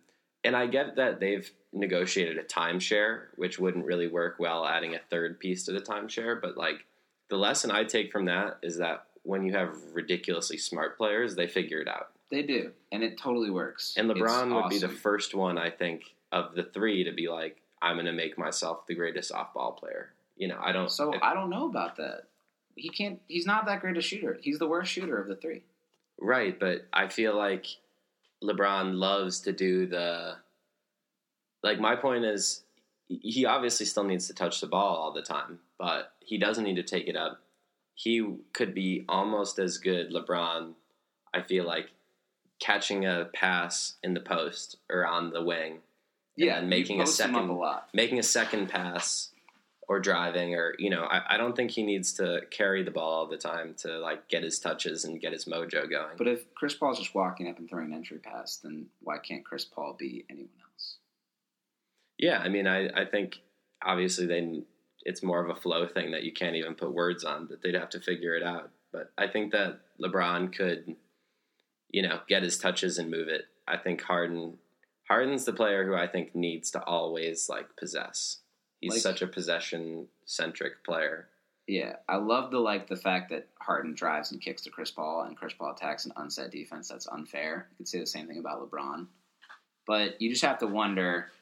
And I get that they've negotiated a timeshare, which wouldn't really work well adding a third piece to the timeshare. But like the lesson I take from that is that when you have ridiculously smart players, they figure it out. They do, and it totally works. And It's LeBron would be the first one, I think, of the three to be like, I'm going to make myself the greatest off ball player. You know, I don't. So if- I don't know about that. He can't. He's not that great a shooter. He's the worst shooter of the three. Right, but I feel like LeBron loves to do the. Like, my point is, he obviously still needs to touch the ball all the time, but he doesn't need to take it up. He could be almost as good, LeBron, I feel like, catching a pass in the post or on the wing, Yeah, making a post him up second a making a second pass or driving or you know I, I don't think he needs to carry the ball all the time to like get his touches and get his mojo going. But if Chris Paul's just walking up and throwing an entry pass, then why can't Chris Paul be anyone else? yeah i mean i, I think obviously they it's more of a flow thing that you can't even put words on that they'd have to figure it out. But i think that lebron could you know get his touches and move it. I think harden harden's the player who i think needs to always like possess he's Like- such a possession centric player Yeah, I love the like the fact that Harden drives and kicks to Chris Paul, and Chris Paul attacks an unset defense. That's unfair. You could say the same thing about LeBron, but you just have to wonder.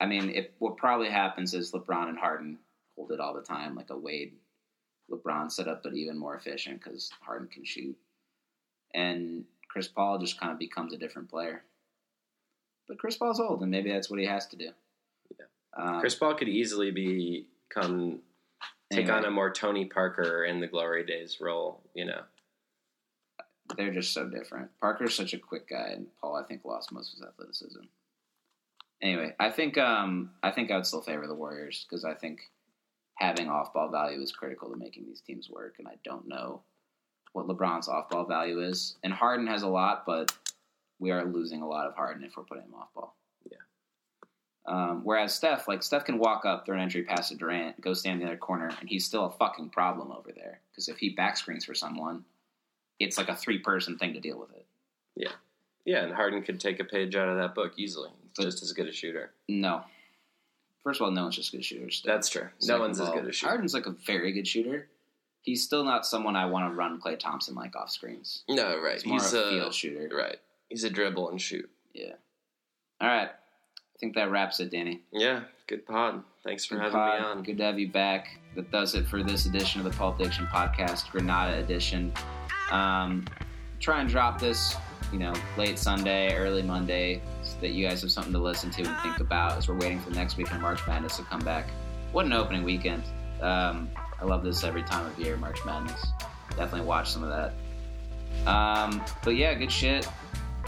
I mean, if what probably happens is LeBron and Harden hold it all the time, like a Wade, LeBron setup, but even more efficient because Harden can shoot, and Chris Paul just kind of becomes a different player. But Chris Paul's old, and maybe that's what he has to do. Um, Chris Paul could easily become take Anyway. on a more Tony Parker in the glory days role, you know. they're just so different. Parker's such a quick guy, and Paul, I think, lost most of his athleticism. Anyway, I think um, I think I would still favor the Warriors because I think having off-ball value is critical to making these teams work, and I don't know what LeBron's off-ball value is. And Harden has a lot, but we are losing a lot of Harden if we're putting him off-ball. Um, whereas Steph, like Steph, can walk up, throw an entry pass to Durant, go stand in the other corner, and he's still a fucking problem over there. Because if he back screens for someone, it's like a three person thing to deal with it. Yeah, yeah, and Harden could take a page out of that book easily. But- just as good a shooter. No. First of all, no one's just good shooters. That's true. No one's as good as shooter. Harden's like a very good shooter. He's still not someone I want to run Klay Thompson like off screens. No, right. He's more He's a a field shooter. right. He's a dribble and shoot. Yeah. All right. I think that wraps it, Danny. Yeah, good pod. Thanks for Good having pod. me on. Good to have you back. That does it for this edition of the Pulp Diction Podcast, Granada edition. Um, try and drop this, you know, late Sunday, early Monday, so that you guys have something to listen to and think about as we're waiting for the next week in March Madness to come back. What an opening weekend! Um, I love this every time of year, March Madness. Definitely watch some of that. Um, but yeah, good shit.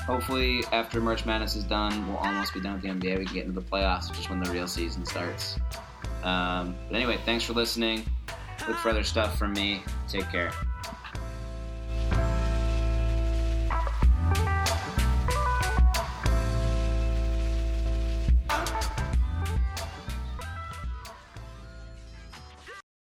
Hopefully, after March Madness is done, we'll almost be done with the NBA. We can get into the playoffs, which is when the real season starts. Um, but anyway, thanks for listening. Look for other stuff from me. Take care.